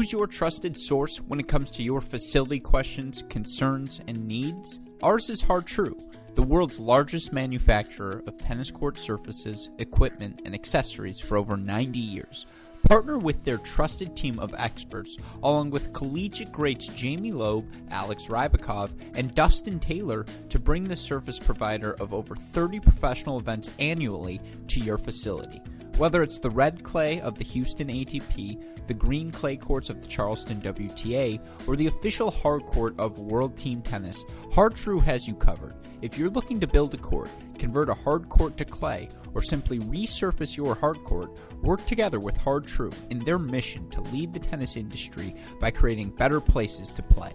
Who's your trusted source when it comes to your facility questions, concerns, and needs? Ours is Har-Tru, the world's largest manufacturer of tennis court surfaces, equipment, and accessories for over 90 years. Partner with their trusted team of experts, along with collegiate greats Jamie Loeb, Alex Rybakov, and Dustin Taylor, to bring the surface provider of over 30 professional events annually to your facility. Whether it's the red clay of the Houston ATP, the green clay courts of the Charleston WTA, or the official hard court of World Team Tennis, Har-Tru has you covered. If you're looking to build a court, convert a hard court to clay, or simply resurface your hard court, work together with Har-Tru in their mission to lead the tennis industry by creating better places to play.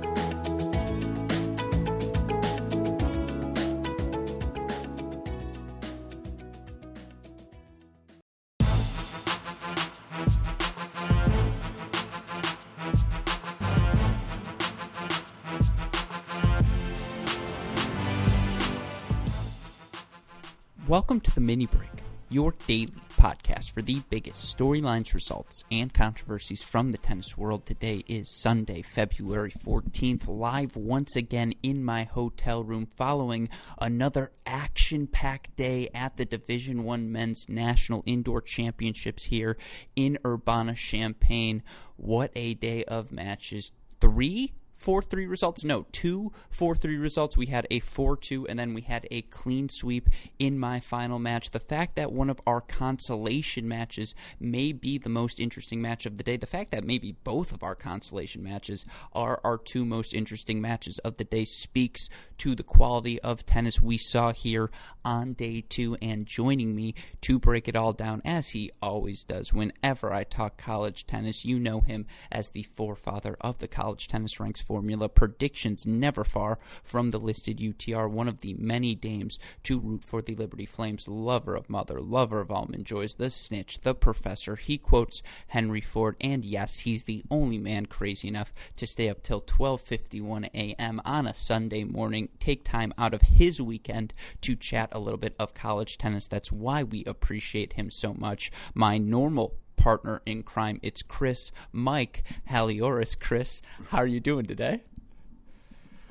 Welcome to the Mini Break, your daily podcast for the biggest storylines, results, and controversies from the tennis world. Today is Sunday, February 14th, live once again in my hotel room following another action-packed day at the Division 1 Men's National Indoor Championships here in Urbana-Champaign. What a day of matches. 3 four three results. No, two four three results. We had a four two, and then we had a clean sweep in my final match. The fact that one of our consolation matches may be the most interesting match of the day. The fact that maybe both of our consolation matches are our two most interesting matches of the day speaks to the quality of tennis we saw here on day two. And joining me to break it all down, as he always does whenever I talk college tennis, you know him as the forefather of the college tennis ranks formula. Predictions never far from the listed UTR, one of the many dames to root for the Liberty Flames. Lover of mother, lover of almond joys, the snitch, the professor. He quotes Henry Ford, and yes, he's the only man crazy enough to stay up till 12:51 a.m. on a Sunday morning, take time out of his weekend to chat a little bit of college tennis. That's why we appreciate him so much. My normal partner in crime. It's Chris Mike Halioris. Chris, how are you doing today?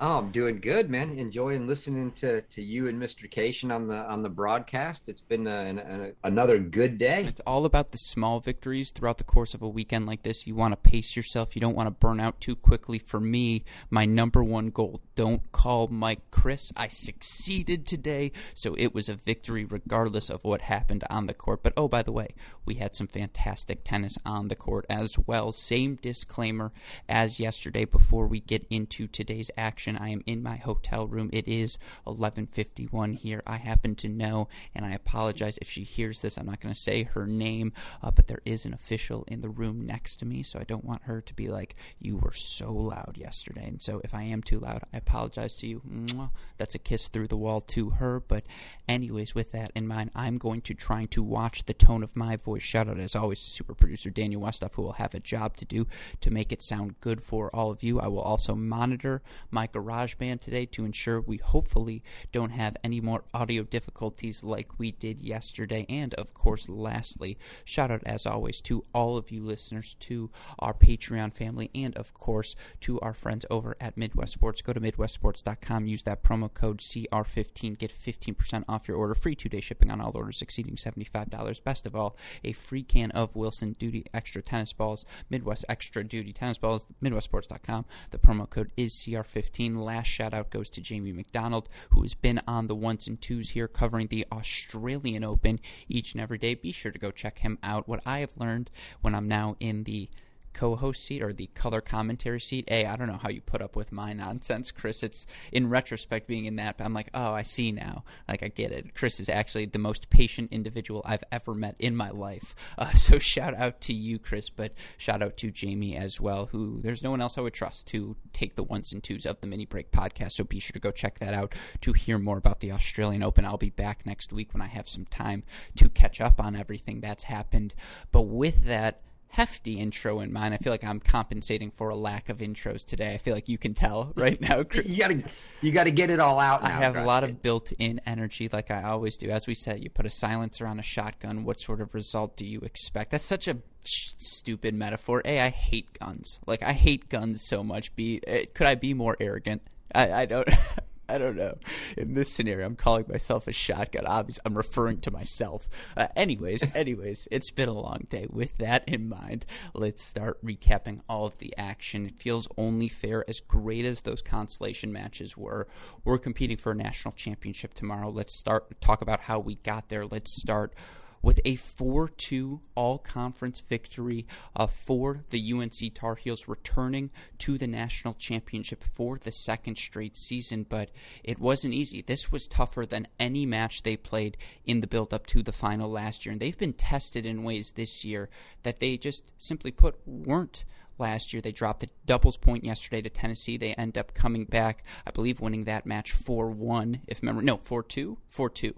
Oh, I'm doing good, man. Enjoying listening to, to you and Mr. Cation on the on the broadcast. It's been a, a, another good day. It's all about the small victories throughout the course of a weekend like this. You want to pace yourself. You don't want to burn out too quickly. For me, my number one goal: don't call Mike Chris. I succeeded today, so it was a victory regardless of what happened on the court. But oh, by the way, we had some fantastic tennis on the court as well. Same disclaimer as yesterday. Before we get into today's action. I am in my hotel room. It is 11:51 here. I happen to know, and I apologize if she hears this. I'm not going to say her name, uh, but there is an official in the room next to me, so I don't want her to be like, "You were so loud yesterday." And so, if I am too loud, I apologize to you. Mwah. That's a kiss through the wall to her. But, anyways, with that in mind, I'm going to try to watch the tone of my voice. Shout out, as always, to super producer Daniel Westoff, who will have a job to do to make it sound good for all of you. I will also monitor my GarageBand today to ensure we hopefully don't have any more audio difficulties like we did yesterday. And of course, lastly, shout out as always to all of you listeners, to our Patreon family, and of course to our friends over at Midwest Sports. Go to MidwestSports.com, use that promo code CR15, get 15% off your order, free two day shipping on all orders exceeding $75. Best of all, a free can of Wilson Duty Extra Tennis Balls, Midwest Extra Duty Tennis Balls, MidwestSports.com. The promo code is CR15 last shout out goes to Jamie McDonald, who has been on the ones and twos here covering the Australian Open each and every day. Be sure to go check him out. What I have learned when I'm now in the co-host seat or the color commentary seat. Hey, I don't know how you put up with my nonsense, Chris. It's in retrospect being in that, but I'm like, oh, I see now. Like I get it. Chris is actually the most patient individual I've ever met in my life. Uh, so shout out to you, Chris, but shout out to Jamie as well. Who there's no one else I would trust to take the ones and twos of the mini break podcast. So be sure to go check that out to hear more about the Australian Open. I'll be back next week when I have some time to catch up on everything that's happened. But with that hefty intro in mind. I feel like I'm compensating for a lack of intros today. I feel like you can tell right now. Chris. you gotta you gotta get it all out. Now, I have a lot of built-in energy, like I always do. As we said, you put a silencer on a shotgun. What sort of result do you expect? That's such a stupid metaphor. A, I hate guns. Like I hate guns so much. B, eh, could I be more arrogant? I, I don't. I don't know. In this scenario, I'm calling myself a shotgun. Obviously, I'm referring to myself. Uh, anyways, anyways, it's been a long day. With that in mind, let's start recapping all of the action. It feels only fair, as great as those consolation matches were. We're competing for a national championship tomorrow. Let's start talk about how we got there. Let's start with a 4 2 all conference victory uh, for the UNC Tar Heels, returning to the national championship for the second straight season. But it wasn't easy. This was tougher than any match they played in the build up to the final last year. And they've been tested in ways this year that they just simply put weren't last year. They dropped the doubles point yesterday to Tennessee. They end up coming back, I believe, winning that match 4 1, if memory. No, 4 2? 4 2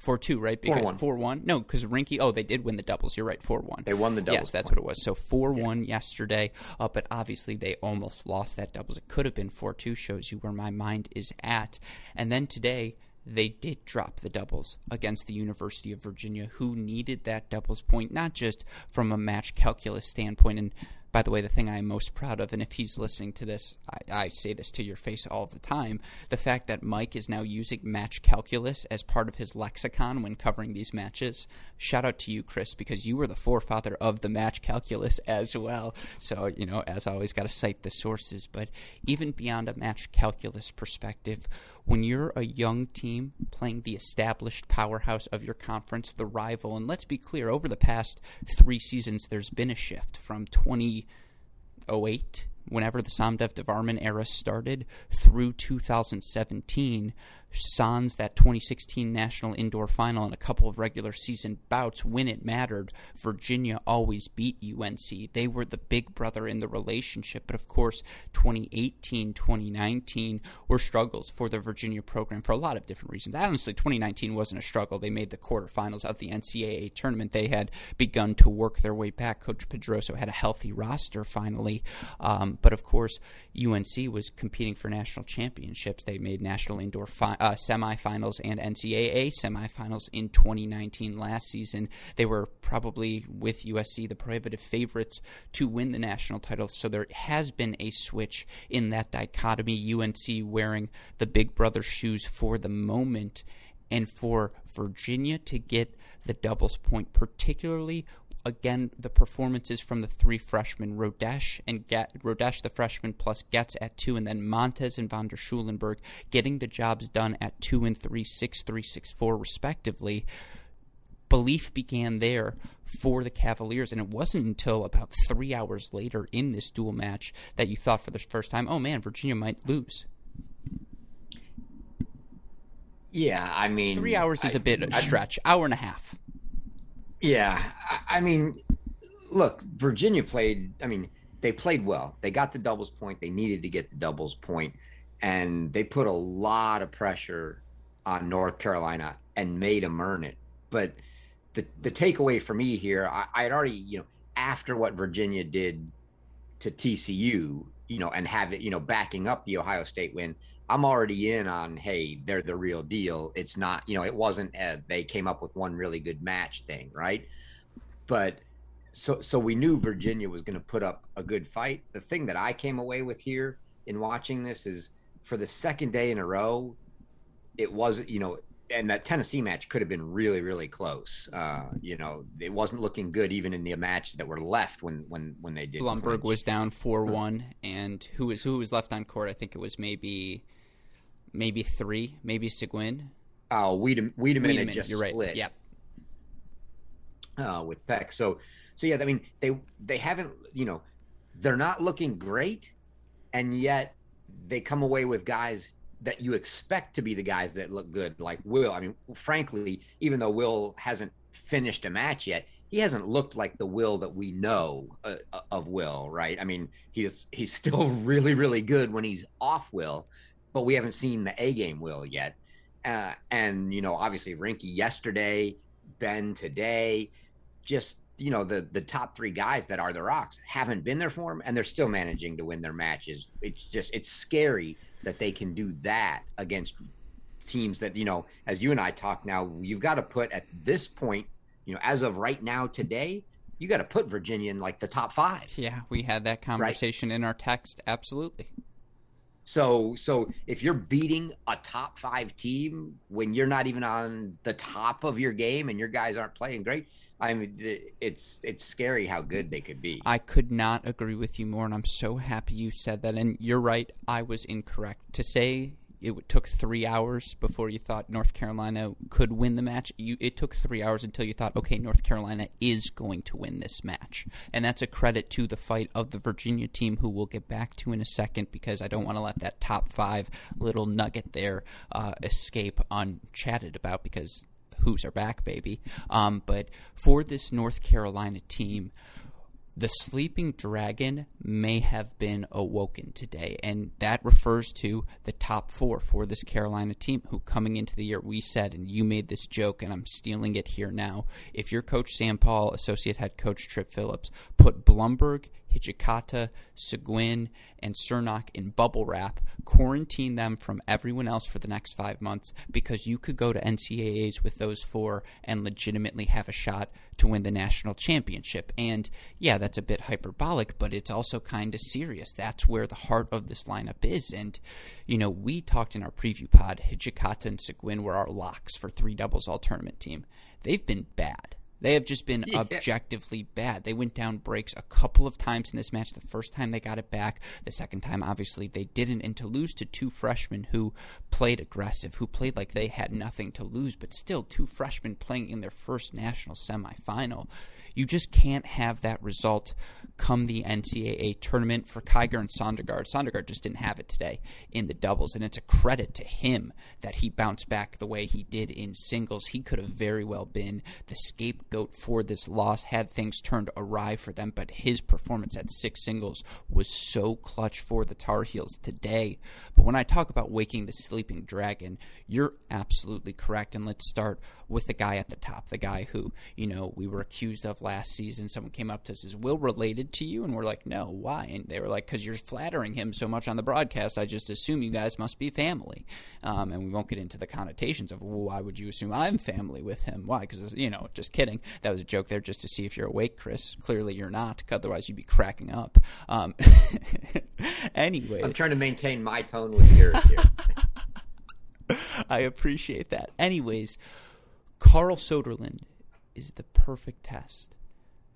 four two, right? Because four one. Four one. No, because Rinky. Oh, they did win the doubles. You're right. Four one. They won the doubles. Yes, that's what it was. So four yeah. one yesterday. Uh, but obviously they almost lost that doubles. It could have been four two. Shows you where my mind is at. And then today they did drop the doubles against the University of Virginia, who needed that doubles point, not just from a match calculus standpoint. And by the way, the thing I'm most proud of, and if he's listening to this, I, I, say this to your face all the time the fact that Mike is now using match calculus as part of his lexicon when covering these matches. Shout out to you, Chris, because you were the forefather of the match calculus as well. So, you know, as always, got to cite the sources. But even beyond a match calculus perspective, when you're a young team playing the established powerhouse of your conference, the rival, and let's be clear, over the past three seasons, there's been a shift from 2008, whenever the Somdev Devvarman era started, through 2017 sans that 2016 National Indoor Final and a couple of regular season bouts when it mattered, Virginia always beat UNC. They were the big brother in the relationship. But of course, 2018, 2019 were struggles for the Virginia program for a lot of different reasons. Honestly, 2019 wasn't a struggle. They made the quarterfinals of the NCAA tournament. They had begun to work their way back. Coach Pedroso had a healthy roster finally. Um, but of course, UNC was competing for national championships. They made national indoor fi- uh, semifinals and NCAA semifinals in 2019 last season. They were probably with USC the prohibitive favorites to win the national title. So there has been a switch in that dichotomy. UNC wearing the big brother shoes for the moment, and for Virginia to get the doubles point, particularly again the performances from the three freshmen, Rodesch and Get, Rodesch the freshman plus Goetz at two, and then Montes and von der Schulenburg getting the jobs done at two and three, six three, six four respectively. Belief began there for the Cavaliers, and it wasn't until about three hours later in this dual match that you thought for the first time, "Oh man, Virginia might lose." Yeah, I mean, three hours is I, a bit of a stretch. I, Hour and a half. Yeah, I mean, look, Virginia played. I mean, they played well. They got the doubles point. They needed to get the doubles point, and they put a lot of pressure on North Carolina and made them earn it. But the the takeaway for me here, I, I had already, you know, after what Virginia did to TCU, you know, and have it, you know, backing up the Ohio State win, I'm already in on hey, they're the real deal. It's not, you know, it wasn't a, they came up with one really good match thing, right? But so so we knew Virginia was going to put up a good fight. The thing that I came away with here in watching this is for the second day in a row, it was you know, and that Tennessee match could have been really really close. Uh, you know, it wasn't looking good even in the matches that were left when when when they did. Blumberg was down four one, and who was who was left on court? I think it was maybe maybe three, maybe Sigouin. Oh, Wiedemann, Wiedemann, Wiedemann just you're right. split. Yep. Uh, with Peck. So, so yeah, I mean, they they haven't, you know, they're not looking great, and yet they come away with guys that you expect to be the guys that look good, like Will. I mean, frankly, even though Will hasn't finished a match yet, he hasn't looked like the Will that we know uh, of Will, right? I mean, he's he's still really really good when he's off Will, but we haven't seen the A game Will yet. Uh, and you know, obviously Rinky yesterday, Ben today, just you know the the top three guys that are the rocks haven't been there for him, and they're still managing to win their matches. It's just it's scary that they can do that against teams that you know, as you and I talk now, you've got to put at this point, you know, as of right now today, you got to put Virginia in like the top five. Yeah, we had that conversation right? in our text. Absolutely. So so if you're beating a top five team when you're not even on the top of your game and your guys aren't playing great, I mean it's it's scary how good they could be. I could not agree with you more, and I'm so happy you said that. And you're right, I was incorrect to say it took three hours before you thought North Carolina could win the match. You, it took three hours until you thought, okay, North Carolina is going to win this match. And that's a credit to the fight of the Virginia team, who we'll get back to in a second because I don't want to let that top five little nugget there uh, escape unchatted about because who's are back, baby. Um, but for this North Carolina team, the sleeping dragon may have been awoken today, and that refers to the top four for this Carolina team. Who coming into the year we said, and you made this joke, and I'm stealing it here now. If your coach Sam Paul, associate head coach Trip Phillips, put Blumberg, Hijikata, Sigouin, and Cernoch in bubble wrap, quarantine them from everyone else for the next five months because you could go to NCAAs with those four and legitimately have a shot to win the national championship. And yeah, that's a bit hyperbolic, but it's also kind of serious. That's where the heart of this lineup is. And, you know, we talked in our preview pod, Hijikata and Sigouin were our locks for three doubles all tournament team. They've been bad. They have just been yeah. objectively bad. They went down breaks a couple of times in this match. The first time they got it back, the second time, obviously, they didn't. And to lose to two freshmen who played aggressive, who played like they had nothing to lose, but still two freshmen playing in their first national semifinal you just can't have that result come the NCAA tournament for Kiger and Sondergaard. Sondergaard just didn't have it today in the doubles, and it's a credit to him that he bounced back the way he did in singles. He could have very well been the scapegoat for this loss had things turned awry for them, but his performance at six singles was so clutch for the Tar Heels today. But when I talk about waking the sleeping dragon, you're absolutely correct. And let's start with the guy at the top, the guy who, you know, we were accused of last season. Someone came up to us, is Will related to you? And we're like, no, why? And they were like, because you're flattering him so much on the broadcast, I just assume you guys must be family. Um, and we won't get into the connotations of, well, why would you assume I'm family with him? Why? Because, you know, just kidding. That was a joke there just to see if you're awake, Chris. Clearly you're not, otherwise you'd be cracking up. Um, anyway. I'm trying to maintain my tone with yours here. I appreciate that. Anyways, Carl Soderlund is the perfect test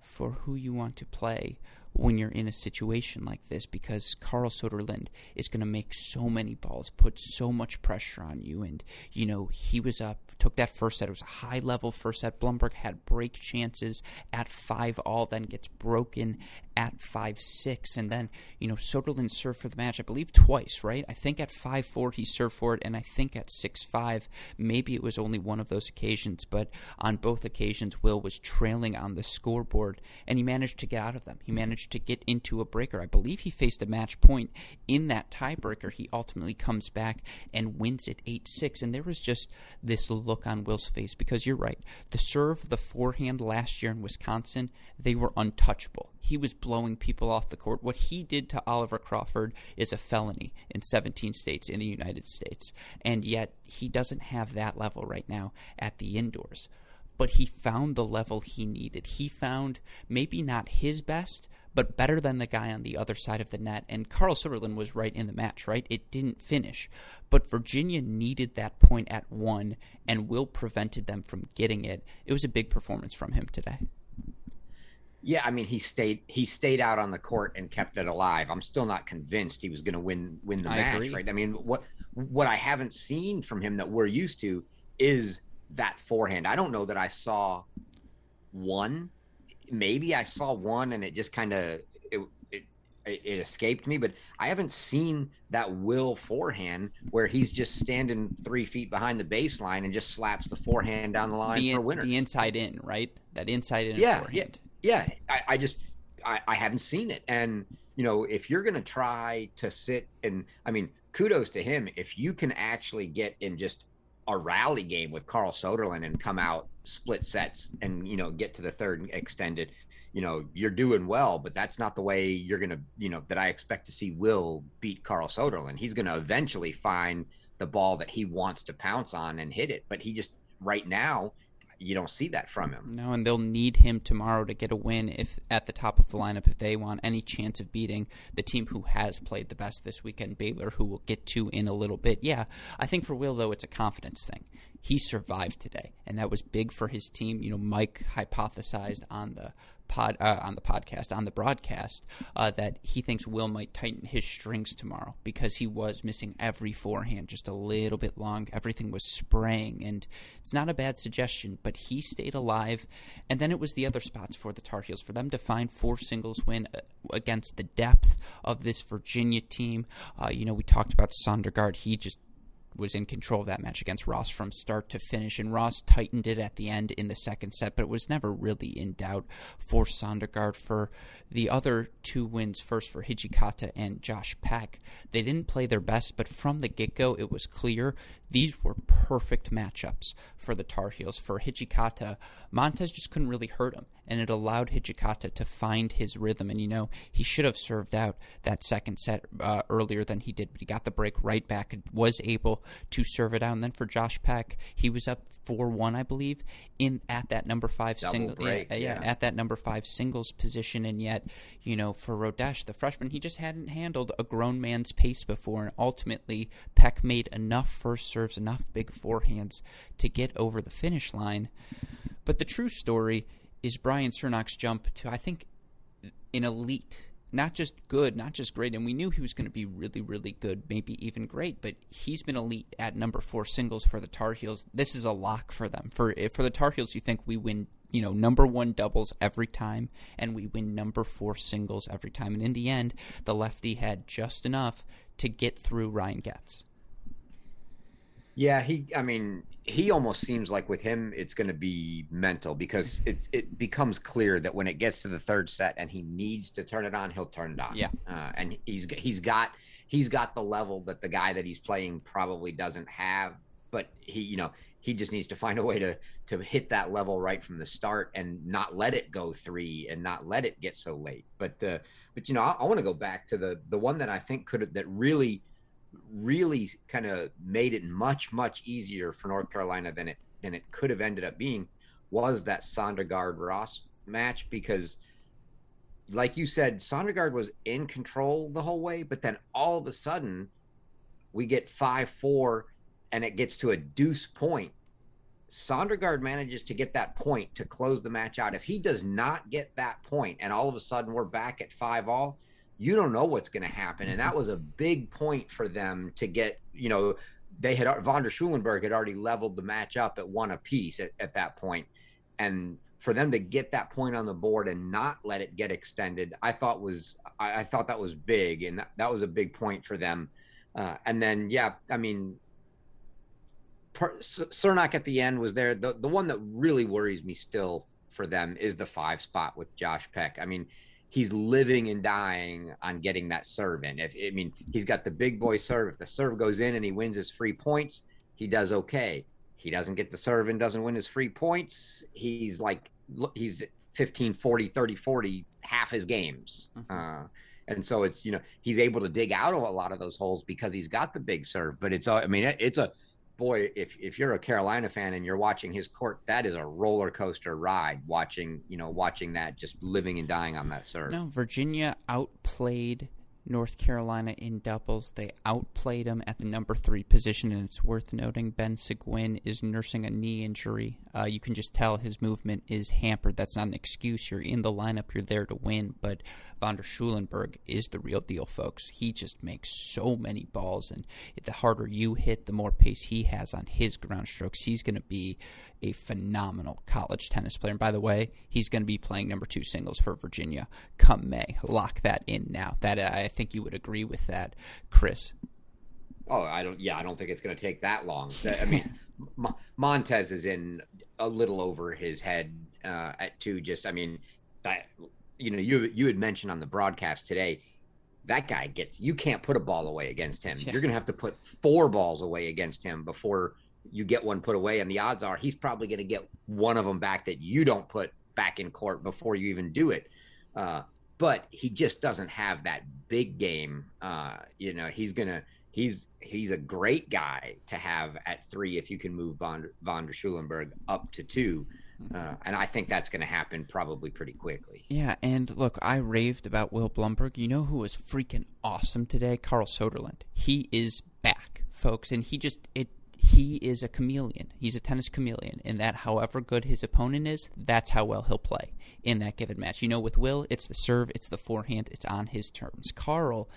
for who you want to play when you're in a situation like this because Carl Soderlund is going to make so many balls, put so much pressure on you. And, you know, he was up, took that first set. It was a high level first set. Blumberg had break chances at 5 all, then gets broken at 5 6. And then, you know, Soderlund served for the match, I believe, twice, right? I think at 5 4 he served for it, and I think at 6 5, maybe it was only one of those occasions, but on both occasions, Will was trailing on the scoreboard, and he managed to get out of them. He managed to get into a breaker. I believe he faced a match point in that tiebreaker. He ultimately comes back and wins it 8 6. And there was just this look on Will's face because you're right. The serve, the forehand last year in Wisconsin, they were untouchable. He was blowing people off the court. What he did to Oliver Crawford is a felony in 17 states in the United States. And yet, he doesn't have that level right now at the indoors but he found the level he needed. He found maybe not his best, but better than the guy on the other side of the net. And Carl Soderlund was right in the match, right? It didn't finish. But Virginia needed that point at one, and Will prevented them from getting it. It was a big performance from him today. Yeah, I mean he stayed he stayed out on the court and kept it alive. I'm still not convinced he was going to win win the I match, agree. right? I mean, what what I haven't seen from him that we're used to is that forehand. I don't know that I saw one maybe I saw one and it just kind of it, it it, escaped me, but I haven't seen that will forehand where he's just standing three feet behind the baseline and just slaps the forehand down the line the, for winner. The inside in, right? That inside in. Yeah, forehand. yeah, yeah. I, I just I, I haven't seen it, and you know, if you're gonna try to sit and I mean, kudos to him if you can actually get in just a rally game with Carl Soderlund and come out split sets and you know get to the third extended you know you're doing well but that's not the way you're gonna you know that i expect to see will beat carl soderlund. He's gonna eventually find the ball that he wants to pounce on and hit it but he just right now you don't see that from him. No, and they'll need him tomorrow to get a win if at the top of the lineup if they want any chance of beating the team who has played the best this weekend, Baylor, who we'll get to in a little bit. Yeah, I think for Will though it's a confidence thing. He survived today, and that was big for his team. You know, Mike hypothesized on the pod uh, on the podcast on the broadcast uh, that he thinks Will might tighten his strings tomorrow because he was missing every forehand just a little bit long. Everything was spraying, and it's not a bad suggestion. But he stayed alive, and then it was the other spots for the Tar Heels for them to find four singles win uh, against the depth of this Virginia team. Uh, you know, we talked about Sondergaard. He just was in control of that match against Ross from start to finish, and Ross tightened it at the end in the second set, but it was never really in doubt for Sondergaard. For the other two wins, first for Hijikata and Josh Peck, they didn't play their best, but from the get go, it was clear these were perfect matchups for the Tar Heels. For Hijikata, Montes just couldn't really hurt him, and it allowed Hijikata to find his rhythm. And you know, he should have served out that second set uh, earlier than he did, but he got the break right back and was able to serve it out. And then for Josh Peck, he was up four one, I believe, in at that number five single, yeah, yeah, yeah, at that number five singles position. And yet, you know, for Rodesch, the freshman, he just hadn't handled a grown man's pace before, and ultimately Peck made enough first serves, enough big forehands to get over the finish line. But the true story is Brian Cernoch's jump to, I think, an elite not just good, not just great. And we knew he was going to be really, really good, maybe even great. But he's been elite at number four singles for the Tar Heels. This is a lock for them. For eh, for the Tar Heels, you think we win, you know, number one doubles every time, and we win number four singles every time. And in the end, the lefty had just enough to get through Ryan Goetz. Yeah, he. I mean, he almost seems like with him, it's going to be mental because it it becomes clear that when it gets to the third set and he needs to turn it on, he'll turn it on. Yeah, uh, and he's he's got he's got the level that the guy that he's playing probably doesn't have. But he, you know, he just needs to find a way to to hit that level right from the start and not let it go three and not let it get so late. But uh, but you know, I, I want to go back to the the one that I think could have that really really kind of made it much much easier for North Carolina than it than it could have ended up being was that Sondergaard Ross match because like you said Sondergaard was in control the whole way but then all of a sudden we get 5-4 and it gets to a deuce point. Sondergaard manages to get that point to close the match out. If he does not get that point and all of a sudden we're back at 5 all you don't know what's going to happen. And that mm-hmm. was a big point for them to get, you know, they had von der Schulenburg had already leveled the match up at one apiece at, at that point. And for them to get that point on the board and not let it get extended, I thought was, I, I thought that was big. And that, that was a big point for them. Uh, and then, yeah, I mean, per, Cernoch at the end was there. The, the one that really worries me still for them is the five spot with Josh Peck. I mean, he's living and dying on getting that serve in. If I mean, he's got the big boy serve. If the serve goes in and he wins his free points, he does okay. He doesn't get the serve and doesn't win his free points. He's like he's 15 40 30 40 half his games. Mm-hmm. Uh, and so it's you know he's able to dig out of a lot of those holes because he's got the big serve. But it's I mean it's a boy, if if you're a Carolina fan and you're watching his court, that is a roller coaster ride. Watching, you know, watching that just living and dying on that serve. No, Virginia outplayed North Carolina in doubles. They outplayed them at the number three position, and it's worth noting Ben Sigouin is nursing a knee injury. Uh, you can just tell his movement is hampered. That's not an excuse. You're in the lineup, you're there to win. But von der Schulenburg is the real deal, folks. He just makes so many balls, and the harder you hit, the more pace he has on his ground strokes. He's going to be a phenomenal college tennis player. And by the way, he's going to be playing number two singles for Virginia come May. Lock that in now. That I think you would agree with that, Chris. Oh, I don't. Yeah, I don't think it's going to take that long. I mean, Montes is in a little over his head uh, at two. Just, I mean, that you know, you you had mentioned on the broadcast today. That guy gets you can't put a ball away against him. Yeah. You're going to have to put four balls away against him before you get one put away, and the odds are he's probably going to get one of them back that you don't put back in court before you even do it. Uh, but he just doesn't have that big game. Uh, you know, he's gonna he's he's a great guy to have at three if you can move Von, Von der Schulenburg up to two. Uh, and I think that's going to happen probably pretty quickly. Yeah, and look, I raved about Will Blumberg. You know who was freaking awesome today? Carl Soderlund. He is back, folks, and he just it he is a chameleon. He's a tennis chameleon in that however good his opponent is, that's how well he'll play in that given match. You know, with Will, it's the serve, it's the forehand, it's on his terms. Carl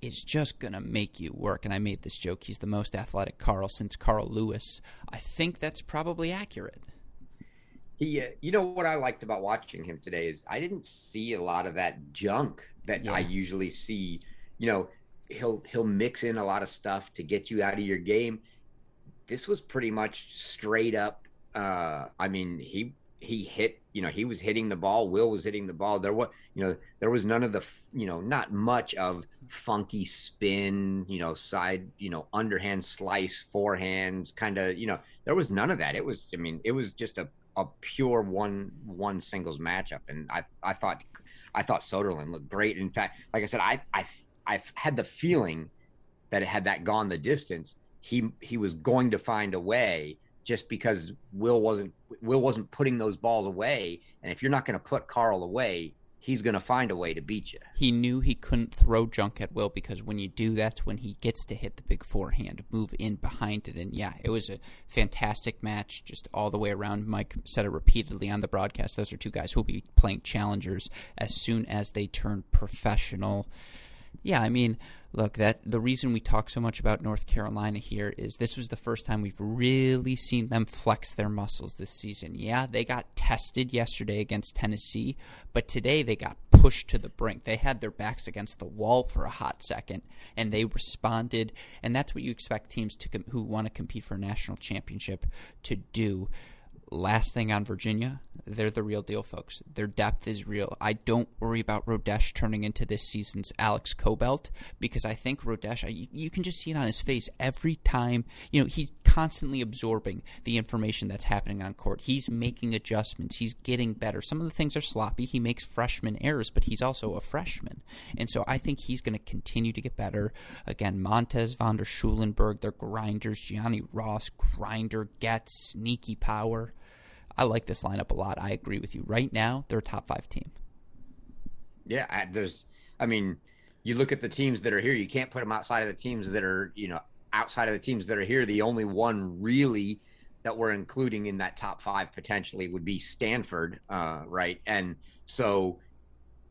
is just going to make you work. And I made this joke. He's the most athletic Carl since Carl Lewis. I think that's probably accurate. He, uh, you know what I liked about watching him today is I didn't see a lot of that junk that yeah. I usually see. You know, he'll he'll mix in a lot of stuff to get you out of your game this was pretty much straight up. Uh, I mean, he he hit. You know, he was hitting the ball. Will was hitting the ball. There was, you know, there was none of the, you know, not much of funky spin. You know, side, you know, underhand slice, forehands, kind of. You know, there was none of that. It was. I mean, it was just a a pure one one singles matchup, and I I thought I thought Soderlund looked great. In fact, like I said, I I I've had the feeling that it had that gone the distance, he he was going to find a way just because Will wasn't Will wasn't putting those balls away and if you're not going to put Carl away he's going to find a way to beat you. He knew he couldn't throw junk at Will because when you do that's when he gets to hit the big forehand, move in behind it and yeah, it was a fantastic match just all the way around. Mike said it repeatedly on the broadcast. Those are two guys who'll be playing challengers as soon as they turn professional. Yeah, I mean, look, that the reason we talk so much about North Carolina here is this was the first time we've really seen them flex their muscles this season. Yeah, they got tested yesterday against Tennessee, but today they got pushed to the brink. They had their backs against the wall for a hot second, and they responded. And that's what you expect teams to who want to compete for a national championship to do last thing on Virginia, they're the real deal, folks. Their depth is real. I don't worry about Rodesch turning into this season's Alex Kobelt because I think Rodesch, I, you can just see it on his face every time. You know, he's constantly absorbing the information that's happening on court. He's making adjustments. He's getting better. Some of the things are sloppy. He makes freshman errors, but he's also a freshman. And so I think he's going to continue to get better. Again, Montes, von der Schulenburg, they're grinders. Gianni Ross, grinder, gets sneaky power. I like this lineup a lot. I agree with you. Right now, they're a top five team. Yeah, there's. I mean, you look at the teams that are here. You can't put them outside of the teams that are, you know, outside of the teams that are here. The only one really that we're including in that top five potentially would be Stanford, uh, right? And so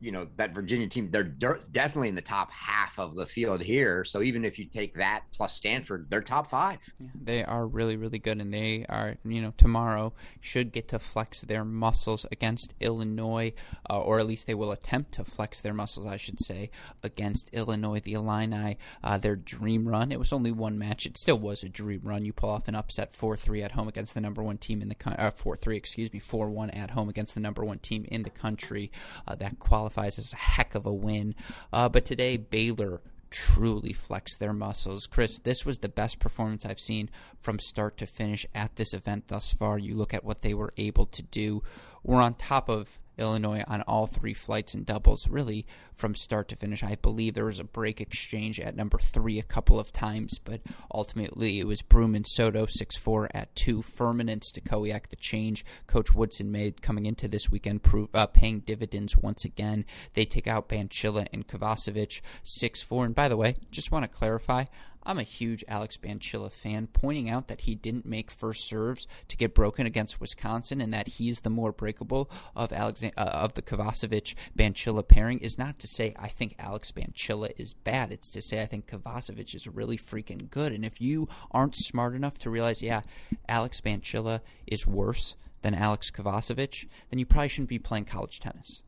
you know that Virginia team they're definitely in the top half of the field here. So even if you take that plus Stanford, they're top five. Yeah, they are really really good, and they are you know tomorrow should get to flex their muscles against Illinois, uh, or at least they will attempt to flex their muscles, I should say, against Illinois. The Illini, uh, their dream run. It was only one match. It still was a dream run. You pull off an upset four three at home against the number one team in the country. Uh, four three, excuse me, four one at home against the number one team in the country. Uh, that qualifies qualifies as a heck of a win. Uh, but today, Baylor truly flexed their muscles. Chris, this was the best performance I've seen from start to finish at this event thus far. You look at what they were able to do. We're on top of Illinois on all three flights and doubles, really from start to finish. I believe there was a break exchange at number three a couple of times, but ultimately it was Broom and Soto 6 4 at two. Furman and Stachowiak, the change Coach Woodson made coming into this weekend, uh, paying dividends once again. They take out Banchila and Kovacevic 6 4. And by the way, just want to clarify, I'm a huge Alex Banchila fan, pointing out that he didn't make first serves to get broken against Wisconsin, and that he's the more breakable of Alex uh, of the Kovacevic Banchila pairing is not to say I think Alex Banchila is bad. It's to say I think Kovacevic is really freaking good. And if you aren't smart enough to realize, yeah, Alex Banchila is worse than Alex Kovacevic, then you probably shouldn't be playing college tennis.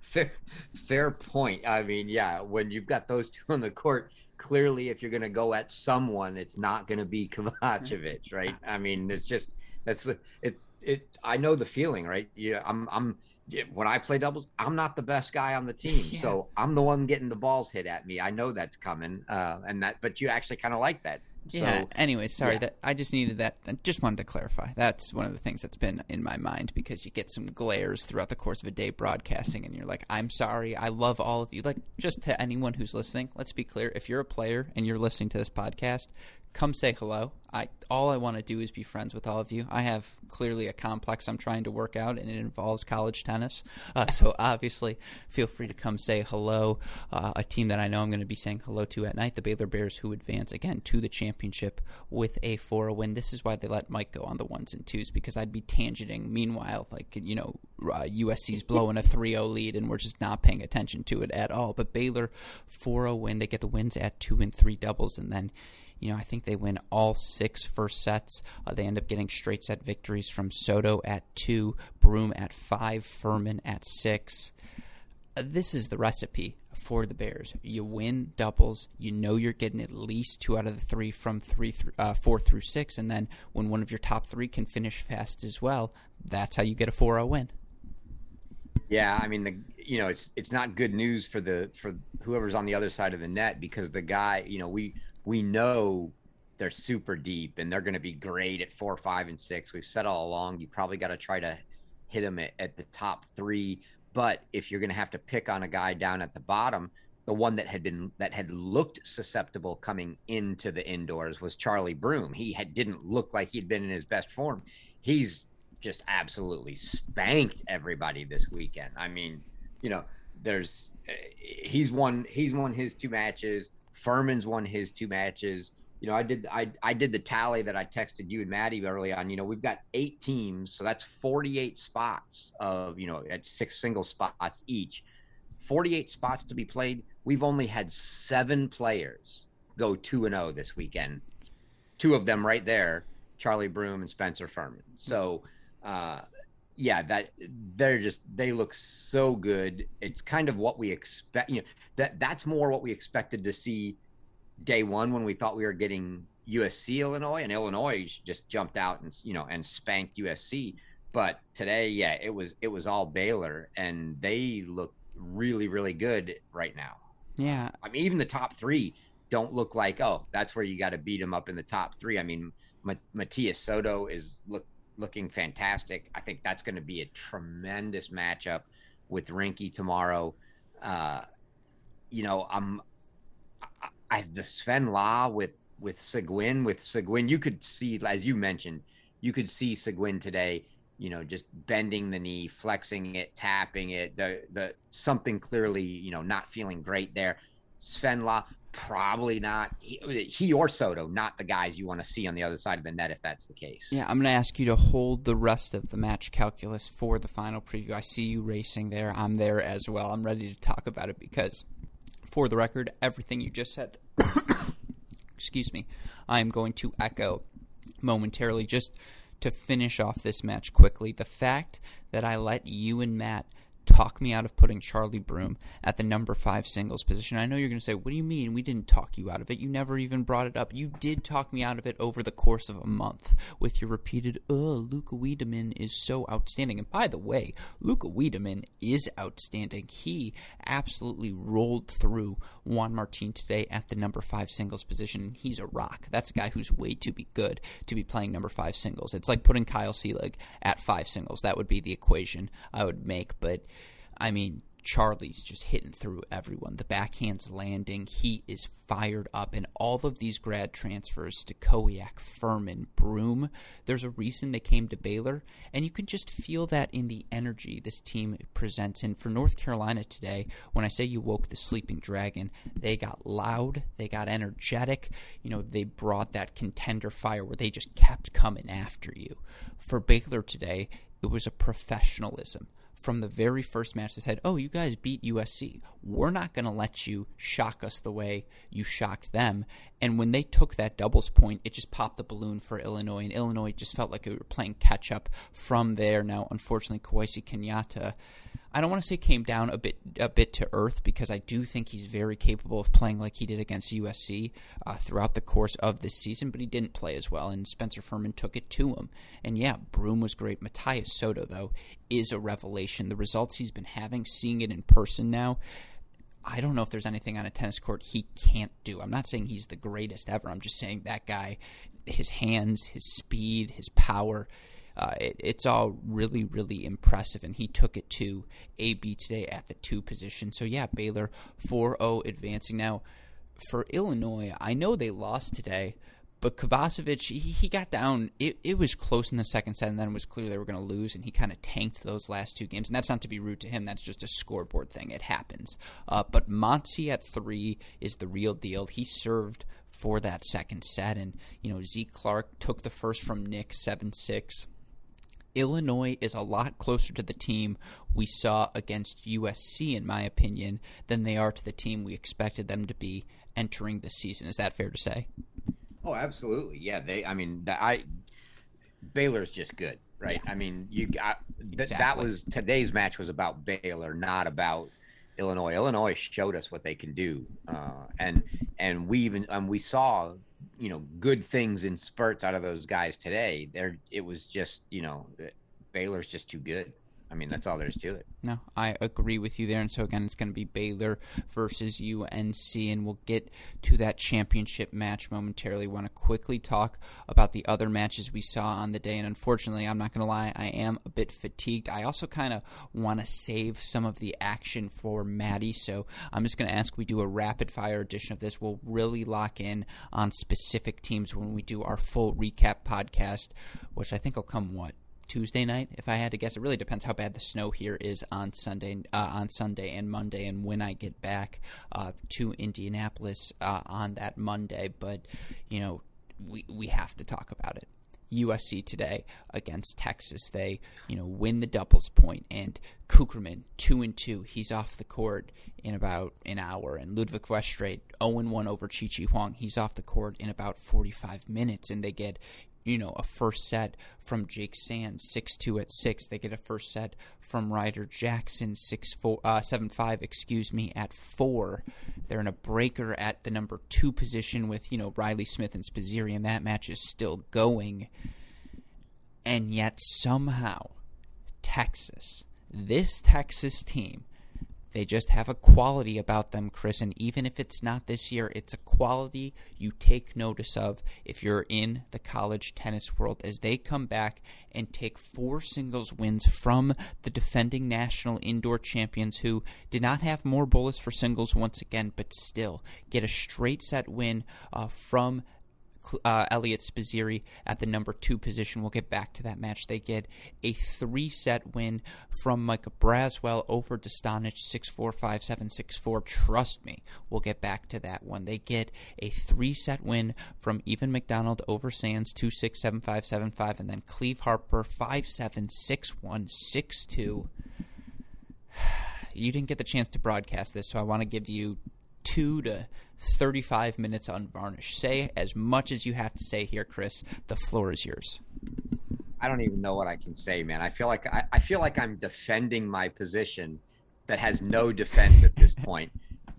Fair, fair point. I mean, yeah, when you've got those two on the court, clearly, if you're going to go at someone, it's not going to be Kovacevic, right? I mean, it's just that's it's it. I know the feeling, right? Yeah, I'm I'm when I play doubles, I'm not the best guy on the team, yeah. so I'm the one getting the balls hit at me. I know that's coming, uh, and that. But you actually kind of like that. Yeah. So, anyway, sorry yeah. that I just needed that. I just wanted to clarify. That's one of the things that's been in my mind because you get some glares throughout the course of a day broadcasting, and you're like, "I'm sorry. I love all of you." Like, just to anyone who's listening, let's be clear: if you're a player and you're listening to this podcast, come say hello. I all I want to do is be friends with all of you. I have clearly a complex I'm trying to work out, and it involves college tennis. Uh, so obviously, feel free to come say hello. Uh, a team that I know I'm going to be saying hello to at night, the Baylor Bears, who advance again to the championship with a 4 win. This is why they let Mike go on the ones and twos because I'd be tangenting. Meanwhile, like you know, uh, USC's blowing a 3-0 lead, and we're just not paying attention to it at all. But Baylor 4-0 win. They get the wins at two and three doubles, and then you know, I think they win all six first sets. Uh, they end up getting straight set victories from Soto at two, Broom at five, Furman at six. Uh, this is the recipe for the Bears. You win doubles. You know you're getting at least two out of the three from three, th- uh, four through six, and then when one of your top three can finish fast as well, that's how you get a 4-0 win. Yeah, I mean the you know it's it's not good news for the for whoever's on the other side of the net because the guy you know we we know they're super deep and they're going to be great at four, five, and six. We've said all along, you probably got to try to hit them at, at the top three. But if you're going to have to pick on a guy down at the bottom, the one that had been that had looked susceptible coming into the indoors was Charlie Broom. He had didn't look like he'd been in his best form. He's just absolutely spanked everybody this weekend. I mean, you know, there's eh, he's won he's won his two matches. Furman's won his two matches. You know, I did I I did the tally that I texted you and Maddie early on. You know, we've got eight teams, so that's 48 spots of you know at six single spots each. 48 spots to be played. We've only had seven players go two and zero oh this weekend. Two of them right there, Charlie Broom and Spencer Furman. So, uh, yeah, that they're just they look so good. It's kind of what we expect. You know, that that's more what we expected to see day one when we thought we were getting USC Illinois, and Illinois just jumped out and you know and spanked USC. But today, yeah, it was it was all Baylor, and they look really really good right now. Yeah, I mean even the top three don't look like oh that's where you got to beat them up in the top three. I mean Matias Soto is look looking fantastic. I think that's going to be a tremendous matchup with Rinky tomorrow. Uh, you know, I'm I, I the Sven Lah with with Sigouin with Sigouin. You could see, as you mentioned, you could see Sigouin today. You know, just bending the knee, flexing it, tapping it. The the something clearly, you know, not feeling great there. Sven Lah probably not he, or Soto, not the guys you want to see on the other side of the net if that's the case. Yeah, I'm going to ask you to hold the rest of the match calculus for the final preview. I see you racing there. I'm there as well. I'm ready to talk about it because, for the record, everything you just said, excuse me, I am going to echo momentarily just to finish off this match quickly. The fact that I let you and Matt talk me out of putting Charlie Broom at the number five singles position. I know you're going to say, What do you mean? We didn't talk you out of it. You never even brought it up. You did talk me out of it over the course of a month with your repeated, Oh, Luca Wiedemann is so outstanding. And by the way, Luca Wiedemann is outstanding. He absolutely rolled through Juan Martin today at the number five singles position. He's a rock. That's a guy who's way too be good to be playing number five singles. It's like putting Kyle Seelig at five singles. That would be the equation I would make. But I mean, Charlie's just hitting through everyone. The backhand's landing. He is fired up. And all of these grad transfers Stachowiak, Furman, Broom, there's a reason they came to Baylor. And you can just feel that in the energy this team presents. And for North Carolina today, when I say you woke the sleeping dragon, they got loud, they got energetic. You know, they brought that contender fire where they just kept coming after you. For Baylor today, it was a professionalism from the very first match they said, "Oh, you guys beat USC. We're not going to let you shock us the way you shocked them." And when they took that doubles point, it just popped the balloon for Illinois, and Illinois just felt like they were playing catch up from there. Now, unfortunately, Kwesi Kenyatta I don't want to say came down a bit a bit to earth because I do think he's very capable of playing like he did against USC uh, throughout the course of this season, but he didn't play as well, and Spencer Furman took it to him. And yeah, Broom was great. Matias Soto though is a revelation. The results he's been having, seeing it in person now. I don't know if there's anything on a tennis court he can't do. I'm not saying he's the greatest ever. I'm just saying that guy, his hands, his speed, his power uh, it, it's all really, really impressive. And he took it to AB today at the two position. So, yeah, Baylor 4 0 advancing. Now, for Illinois, I know they lost today, but Kovacevic, he, he got down. It, it was close in the second set, and then it was clear they were going to lose, and he kind of tanked those last two games. And that's not to be rude to him. That's just a scoreboard thing. It happens. Uh, but Monty at three is the real deal. He served for that second set, and, you know, Zeke Clark took the first from Nick 7 6. Illinois is a lot closer to the team we saw against USC, in my opinion, than they are to the team we expected them to be entering the season. Is that fair to say? Oh, absolutely. Yeah, they. I mean, the, I Baylor's just good, right? Yeah. I mean, you got th- exactly. that was today's match was about Baylor, not about Illinois. Illinois showed us what they can do, uh, and and we even and we saw you know good things in spurts out of those guys today. There, it was just you know Baylor's just too good. I mean, that's all there is to it. No, I agree with you there. And so, again, it's going to be Baylor versus UNC, and we'll get to that championship match momentarily. want to quickly talk about the other matches we saw on the day. And unfortunately, I'm not going to lie, I am a bit fatigued. I also kind of want to save some of the action for Maddie. So, I'm just going to ask we do a rapid fire edition of this. We'll really lock in on specific teams when we do our full recap podcast, which I think will come, what, Tuesday night, if I had to guess. It really depends how bad the snow here is on Sunday, uh, on Sunday and Monday, and when I get back uh, to Indianapolis uh, on that Monday. But you know, we we have to talk about it. USC today against Texas. They, you know, win the doubles point, and Cukierman two and two. He's off the court in about an hour, and Ludwig Westrate zero and one over Chi Chi Huang. He's off the court in about forty five minutes, and they get you know, a first set from Jake Sands, 6 2 at 6. They get a first set from Ryder Jackson, 6 4, uh, 7 5, excuse me, at 4. They're in a breaker at the number 2 position with, you know, Riley Smith and Spizzirri, and that match is still going. And yet, somehow, Texas, this Texas team, they just have a quality about them, Chris. And even if it's not this year, it's a quality you take notice of if you're in the college tennis world as they come back and take four singles wins from the defending national indoor champions who did not have more bullets for singles once again, but still get a straight set win uh, from uh, Eliot Spizzirri at the number two position. We'll get back to that match. They get a three set win from Micah Braswell over Dostanic 6 4 5 7 6 4. Trust me, we'll get back to that one. They get a three set win from Even McDonald over Sands 2 6 7 5 7 5, and then Cleeve Harper 5 7 6 1 6 2. You didn't get the chance to broadcast this, so I want to give you two to 35 minutes unvarnished. Say as much as you have to say here, Chris. The floor is yours. I don't even know what I can say, man. I feel like I, I feel like I'm defending my position that has no defense at this point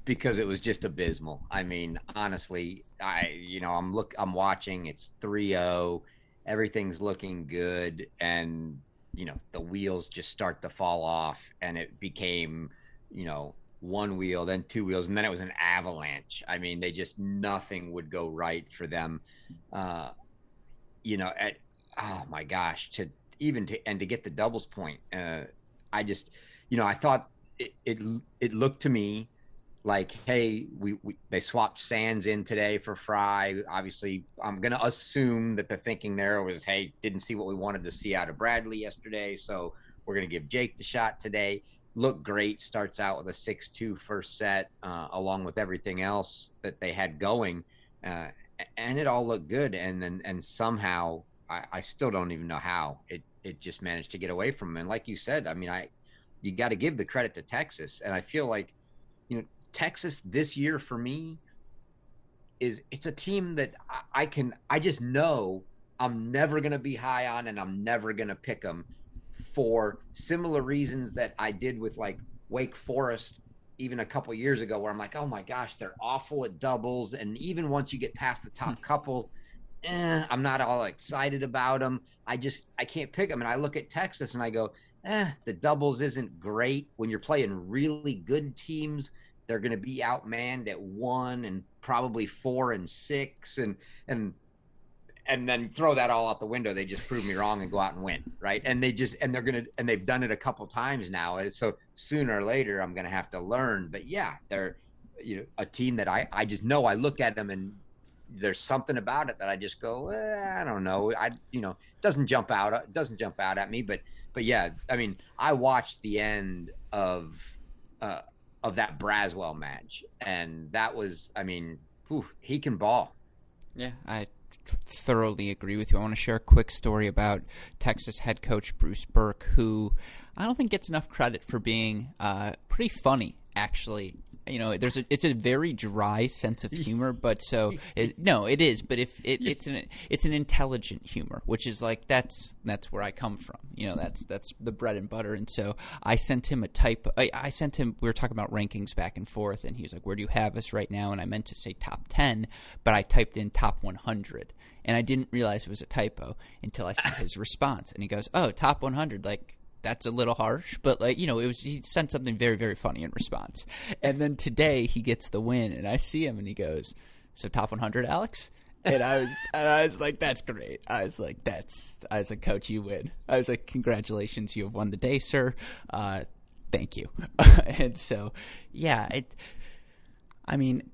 because it was just abysmal. I mean, honestly, I you know, I'm look I'm watching, it's 3-0, everything's looking good and you know, the wheels just start to fall off and it became, you know, one wheel, then two wheels, and then it was an avalanche. I mean, they just nothing would go right for them. Uh, you know, at oh my gosh, to even to and to get the doubles point, uh, I just, you know, I thought it it, it looked to me like, hey, we, we they swapped Sands in today for Frye. Obviously, I'm gonna assume that the thinking there was, hey, didn't see what we wanted to see out of Bradley yesterday, so we're gonna give Jake the shot today. Look great. Starts out with a 6-2 first set, uh, along with everything else that they had going, uh, and it all looked good. And then and somehow, I, I still don't even know how it it just managed to get away from him. And like you said, I mean, I you got to give the credit to Texas, and I feel like you know Texas this year for me is it's a team that I, I can I just know I'm never going to be high on and I'm never going to pick them for similar reasons that I did with like Wake Forest even a couple years ago where I'm like, "Oh my gosh, they're awful at doubles and even once you get past the top hmm. couple, eh, I'm not all excited about them. I just I can't pick them and I look at Texas and I go, "Eh, the doubles isn't great when you're playing really good teams." they're going to be outmanned at one and probably four and six and and and then throw that all out the window they just prove me wrong and go out and win right? And they just and they're gonna and they've done it a couple times now and so sooner or later i'm gonna have to learn. But yeah they're you know a team that i i just know i look at them and there's something about it that i just go eh, i don't know. I you know it doesn't jump out it doesn't jump out at me. But but yeah i mean i watched the end of uh, of that Braswell match, and that was, I mean, whew, he can ball. Yeah, I thoroughly agree with you. I want to share a quick story about Texas head coach Bruce Berque, who I don't think gets enough credit for being uh, pretty funny, actually, you know there's a it's a very dry sense of humor but so it, no it is but if it, it's an it's an intelligent humor which is like that's that's where i come from you know that's that's the bread and butter and so i sent him a type I, I sent him we were talking about rankings back and forth and he was like where do you have us right now? And i meant to say top 10 but i typed in top 100 and i didn't realize it was a typo until i saw his response and he goes oh top 100 like that's a little harsh, but like you know, it was he sent something very very funny in response. And then today he gets the win, and I see him, and he goes, "So top 100, Alex." And I was, and I was like, "That's great." I was like, "That's," I was like, "Coach, you win." I was like, "Congratulations, you have won the day, sir. Uh, thank you." and so, yeah, it. I mean,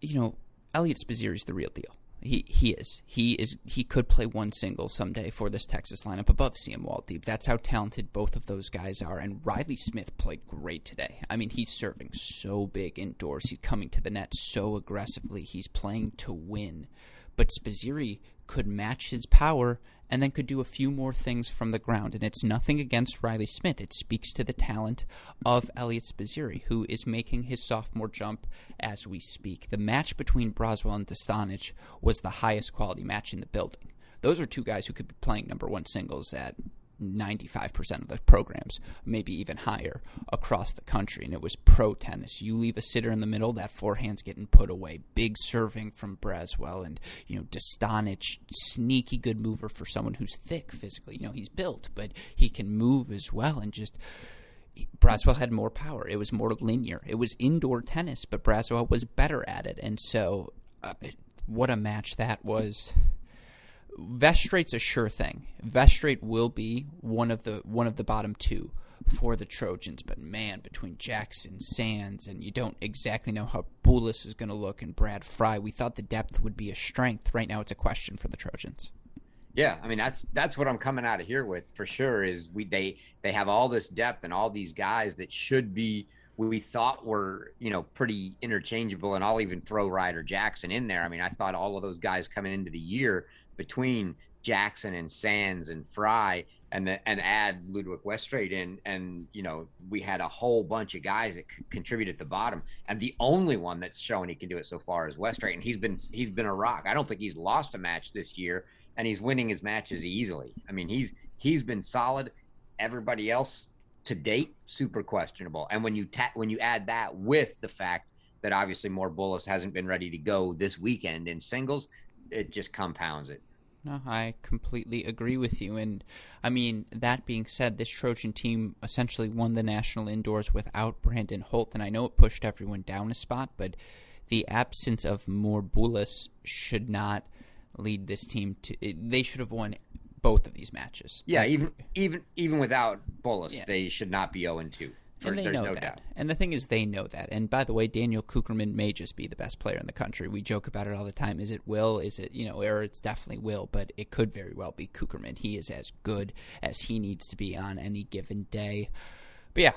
you know, Elliot Eliot is the real deal. He he is. He is he could play one single someday for this Texas lineup above Siem Woldeab. That's how talented both of those guys are. And Riley Smith played great today. I mean, he's serving so big indoors. He's coming to the net so aggressively. He's playing to win. But Spizzirri could match his power and then could do a few more things from the ground. And it's nothing against Riley Smith. It speaks to the talent of Eliot Spizzirri, who is making his sophomore jump as we speak. The match between Braswell and Dostanic was the highest quality match in the building. Those are two guys who could be playing number one singles at 95% of the programs, maybe even higher, across the country. And it was pro tennis. You leave a sitter in the middle, that forehand's getting put away. Big serving from Braswell. And, you know, Dostanic, sneaky good mover for someone who's thick physically. You know, he's built, but he can move as well. And just. Braswell had more power. It was more linear. It was indoor tennis, but Braswell was better at it. And so, uh, what a match that was. Vestrate's a sure thing. Vestrate will be one of the one of the bottom two for the Trojans, but man, between Jackson, Sands, and you don't exactly know how Bulis is going to look, and Brad Frye, we thought the depth would be a strength. Right now, it's a question for the Trojans. Yeah, I mean that's that's what I'm coming out of here with for sure. Is we they they have all this depth and all these guys that should be we thought were you know pretty interchangeable, and I'll even throw Ryder Jackson in there. I mean, I thought all of those guys coming into the year between Jackson and Sands and Frye and the, and add Ludwig Westrate in, and you know we had a whole bunch of guys that c- contribute at the bottom, and the only one that's shown he can do it so far is Westrate, and he's been he's been a rock. I don't think he's lost a match this year, and he's winning his matches easily. I mean he's he's been solid. Everybody else to date super questionable, and when you ta- when you add that with the fact that obviously Mor Bulis hasn't been ready to go this weekend in singles, it just compounds it. No, I completely agree with you. And I mean, that being said, this Trojan team essentially won the national indoors without Brandon Holt. And I know it pushed everyone down a spot, but the absence of Mor Bulis should not lead this team to. They should have won both of these matches. Yeah, even even even without Bulis, yeah. they should not be 0 2. For, and they know no that. Doubt. And the thing is, they know that. And by the way, Daniel Cukierman may just be the best player in the country. We joke about it all the time. Is it Will? Is it, you know, or it's definitely Will, but it could very well be Cukierman. He is as good as he needs to be on any given day. But yeah,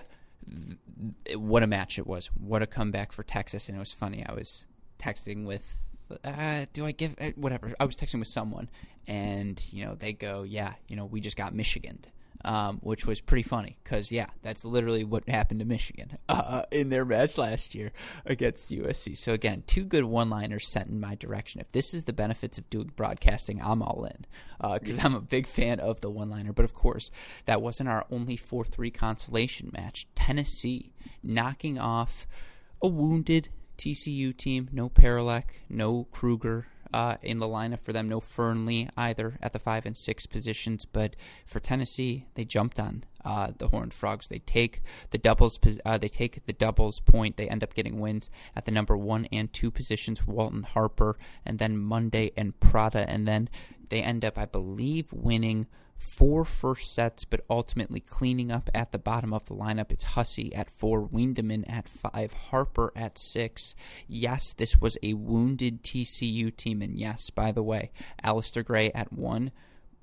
what a match it was. What a comeback for Texas. And it was funny. I was texting with uh, do I give uh, whatever? I was texting with someone, and you know they go, yeah, you know we just got Michigan um, which was pretty funny because yeah, that's literally what happened to Michigan uh, in their match last year against USC. So again, two good one-liners sent in my direction. If this is the benefits of doing broadcasting, I'm all in because uh, I'm a big fan of the one-liner. But of course, that wasn't our only four-three consolation match. Tennessee knocking off a wounded TCU team. No Paralek, no Kruger, uh, in the lineup for them. No Fearnley either at the five and six positions, but for Tennessee, they jumped on uh, the Horned Frogs. They take the doubles. Uh, they take the doubles point. They end up getting wins at the number one and two positions. Walton Harper, and then Monday and Prada, and then they end up, I believe, winning four first sets, but ultimately cleaning up at the bottom of the lineup. It's Hussey at four, Wiedemann at five, Harper at six. Yes, this was a wounded TCU team, and yes, by the way, Alastair Gray at one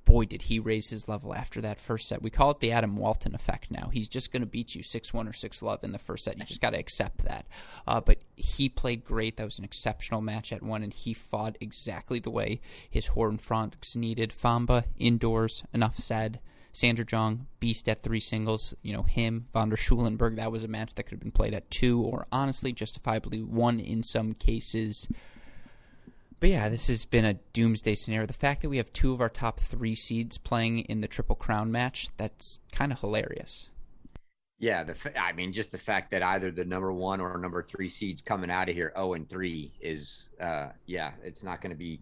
boy, did he raise his level after that first set. We call it the Adam Walton effect now. He's just going to beat you 6 1 or 6 love in the first set. You just got to accept that. Uh, but he played great. That was an exceptional match at one, and he fought exactly the way his Horned Frogs needed. Fomba, indoors, enough said. Sanders-Jong, beast at three singles. You know, him, Von der Schulenburg, that was a match that could have been played at two, or honestly, justifiably one in some cases. But yeah, this has been a doomsday scenario. The fact that we have two of our top three seeds playing in the Triple Crown match, that's kind of hilarious. Yeah, the I mean, just the fact that either the number one or number three seeds coming out of here zero oh and three is, uh, yeah, it's not going to be,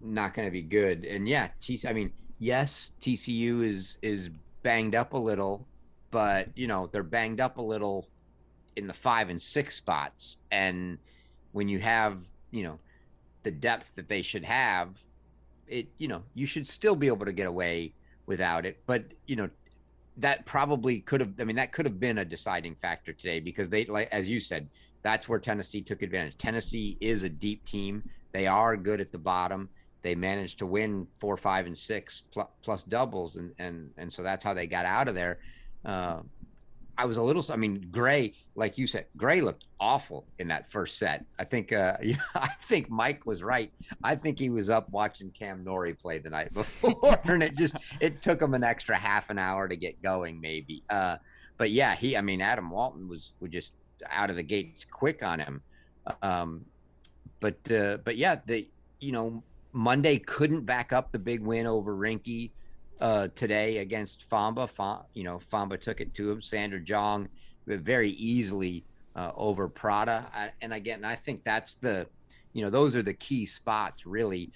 not going to be good. And yeah, TC, I mean, yes, TCU is is banged up a little, but you know they're banged up a little in the five and six spots, and when you have you know the depth that they should have, it you know you should still be able to get away without it. But you know that probably could have. I mean, that could have been a deciding factor today because they, like as you said, that's where Tennessee took advantage. Tennessee is a deep team. They are good at the bottom. They managed to win four, five, and six plus, plus doubles, and and and so that's how they got out of there. Uh, I was a little. I mean, Gray, like you said, Gray looked awful in that first set. I think. Uh, I think Mike was right. I think he was up watching Cam Norrie play the night before, and it just it took him an extra half an hour to get going, maybe. Uh, but yeah, he. I mean, Adam Walton was was just out of the gates quick on him. Um, but uh, but yeah, the you know Monday couldn't back up the big win over Rinky uh, today against Fomba. Fomba. You know, Fomba took it to him. Sanders-Jong very easily uh, over Prada. I, and again, I think that's the, you know, those are the key spots really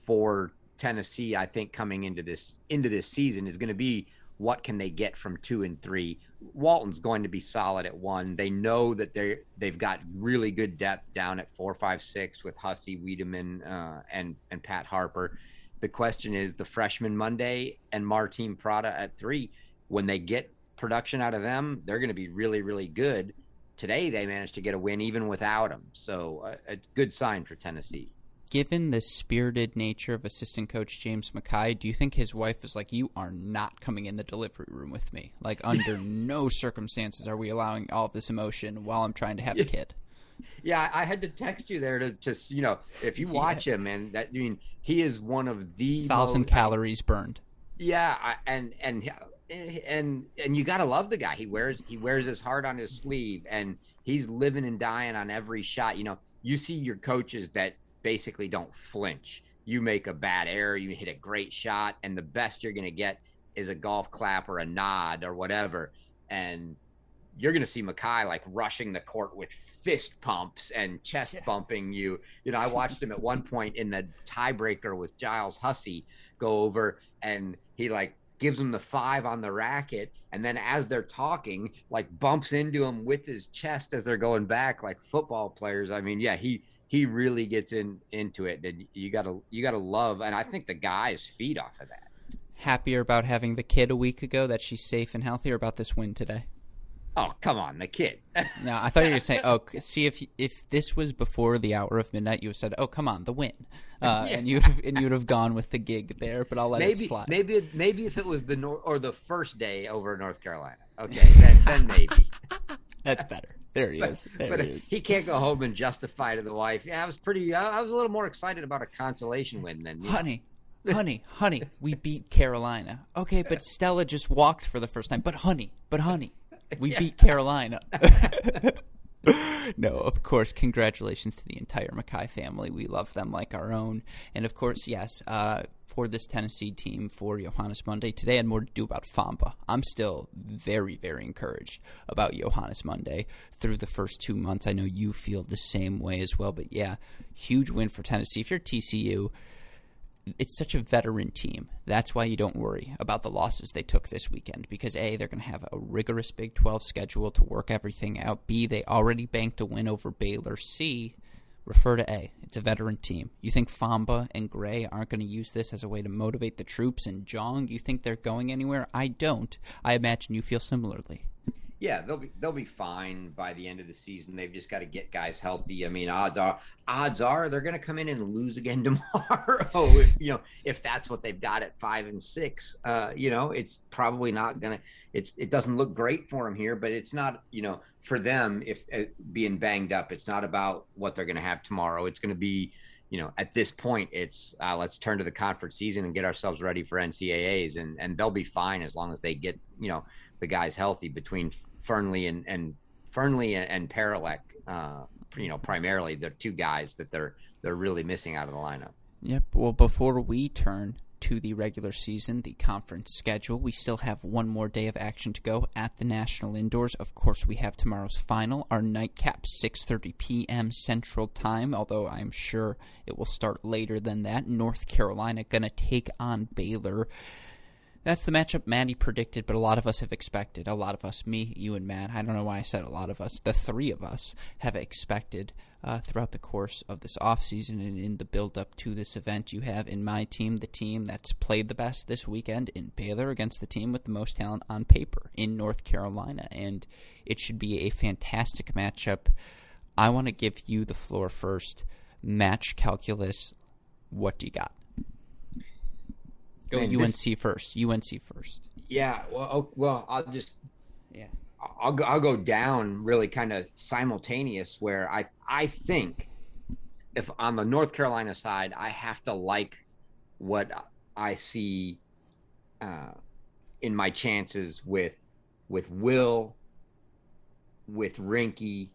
for Tennessee. I think coming into this into this season is going to be what can they get from two and three. Walton's going to be solid at one. They know that they they've got really good depth down at four, five, six with Hussey, Wiedemann, uh, and and Pat Harper. The question is the freshman Monday and Martin Prada at three. When they get production out of them, they're going to be really, really good. Today, they managed to get a win even without him. So, uh, a good sign for Tennessee. Given the spirited nature of assistant coach James Mackay, do you think his wife is like, You are not coming in the delivery room with me? Like, under no circumstances are we allowing all of this emotion while I'm trying to have a kid. Yeah, I had to text you there to just you know if you watch yeah. him and that I mean he is one of the thousand most, calories burned. Yeah, I, and and and and you gotta love the guy. He wears he wears his heart on his sleeve, and he's living and dying on every shot. You know, you see your coaches that basically don't flinch. You make a bad error, you hit a great shot, and the best you're gonna get is a golf clap or a nod or whatever. And you're going to see Mackay like rushing the court with fist pumps and chest bumping you. You know, I watched him at one point in the tiebreaker with Giles Hussey go over and he like gives him the five on the racket and then as they're talking like bumps into him with his chest as they're going back like football players. I mean yeah he he really gets in into it and you gotta you gotta love and i think the guys feed off of that. Happier about having the kid a week ago that she's safe and healthy or about this win today Oh come on, the kid. no, I thought you were saying, "Oh, see if if this was before the hour of midnight, you would have said, oh come on, the win,' uh, yeah. and you and you'd have gone with the gig there." But I'll let maybe, it slide. Maybe maybe if it was the nor- or the first day over North Carolina, okay, then, then maybe. That's better. There he but, is. There but he is. He can't go home and justify to the wife. Yeah, I was pretty. I was a little more excited about a consolation win than honey. honey, honey, we beat Carolina. Okay, but Stella just walked for the first time. But honey, but honey, we yeah. beat Carolina. no, of course, congratulations to the entire Mackay family. We love them like our own. And of course, yes, uh, for this Tennessee team for Johannes Monday. Today I had more to do about Fomba. I'm still very, very encouraged about Johannes Monday through the first two months. I know you feel the same way as well, but yeah, huge win for Tennessee. If you're TCU, it's such a veteran team. That's why you don't worry about the losses they took this weekend because A, they're going to have a rigorous Big 12 schedule to work everything out. B, they already banked a win over Baylor. C, refer to A. It's a veteran team. You think Fomba and Gray aren't going to use this as a way to motivate the troops and Jong, you think they're going anywhere? I don't. I imagine you feel similarly. Yeah, they'll be they'll be fine by the end of the season. They've just got to get guys healthy. I mean, odds are odds are they're going to come in and lose again tomorrow. if you know if that's what they've got at five and six, uh, you know, it's probably not going to. It's it doesn't look great for them here, but it's not you know for them if uh, being banged up. It's not about what they're going to have tomorrow. It's going to be you know, at this point, it's uh, let's turn to the conference season and get ourselves ready for NCAA's, and and they'll be fine as long as they get you know the guys healthy between Fearnley and and Fearnley and, and Paralek, uh, you know, primarily the two guys that they're they're really missing out of the lineup. Yep. Well, before we turn to the regular season, the conference schedule, we still have one more day of action to go at the National Indoors. Of course, we have tomorrow's final, our nightcap, 6:30 p.m. Central Time. Although I'm sure it will start later than that. North Carolina going to take on Baylor. That's the matchup Maddie predicted, but a lot of us have expected. A lot of us, me, you, and Matt. I don't know why I said a lot of us. The three of us have expected uh, throughout the course of this offseason and in the build up to this event. You have in my team the team that's played the best this weekend in Baylor against the team with the most talent on paper in North Carolina. And it should be a fantastic matchup. I want to give you the floor first. Match calculus. What do you got? Go Man, UNC this, first. UNC first. Yeah. Well, oh, well, I'll just yeah. I'll go, I'll go down really kind of simultaneous where I I think if on the North Carolina side I have to like what I see uh, in my chances with with Will with Rinky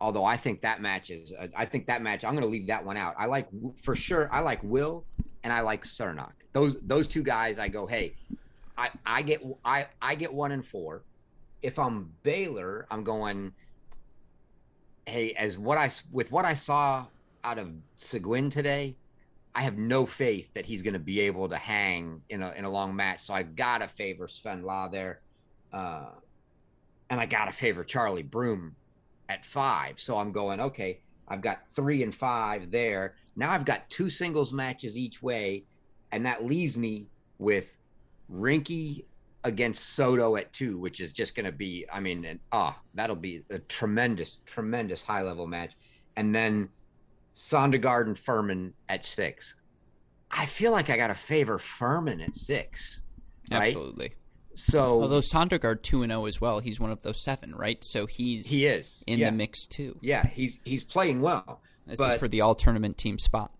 although I think that match is I think that match I'm going to leave that one out. I like for sure I like Will and I like Cernoch. Those those two guys, I go, hey, I I get I I get one and four. If I'm Baylor, I'm going, hey, as what I with what I saw out of Sigouin today, I have no faith that he's going to be able to hang in a in a long match. So I gotta favor Sven Lah there, uh, and I gotta favor Charlie Broom at five. So I'm going, okay, I've got three and five there. Now I've got two singles matches each way, and that leaves me with Rinky against Soto at two, which is just going to be, I mean, ah, that'll be a tremendous, tremendous high level match. And then Sondergaard and Furman at six. I feel like I got to favor Furman at six. Right? Absolutely. So oh, although Sondergaard two and zero as well, he's one of those seven, right? So he's he is in yeah. the mix too. Yeah, he's he's playing well. This but, is for the all tournament team spot.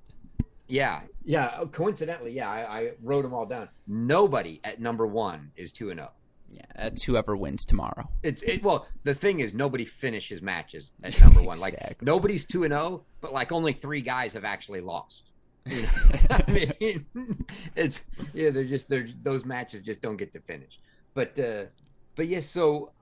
Yeah, yeah. Oh, coincidentally, yeah, I, I wrote them all down. Nobody at number one is two and zero. Yeah, that's whoever wins tomorrow. It's it. Well, the thing is, nobody finishes matches at number one. exactly. Like nobody's two and zero, but like only three guys have actually lost. You know? I mean, it's yeah. They're just they're those matches just don't get to finish. But uh but yes. Yeah, so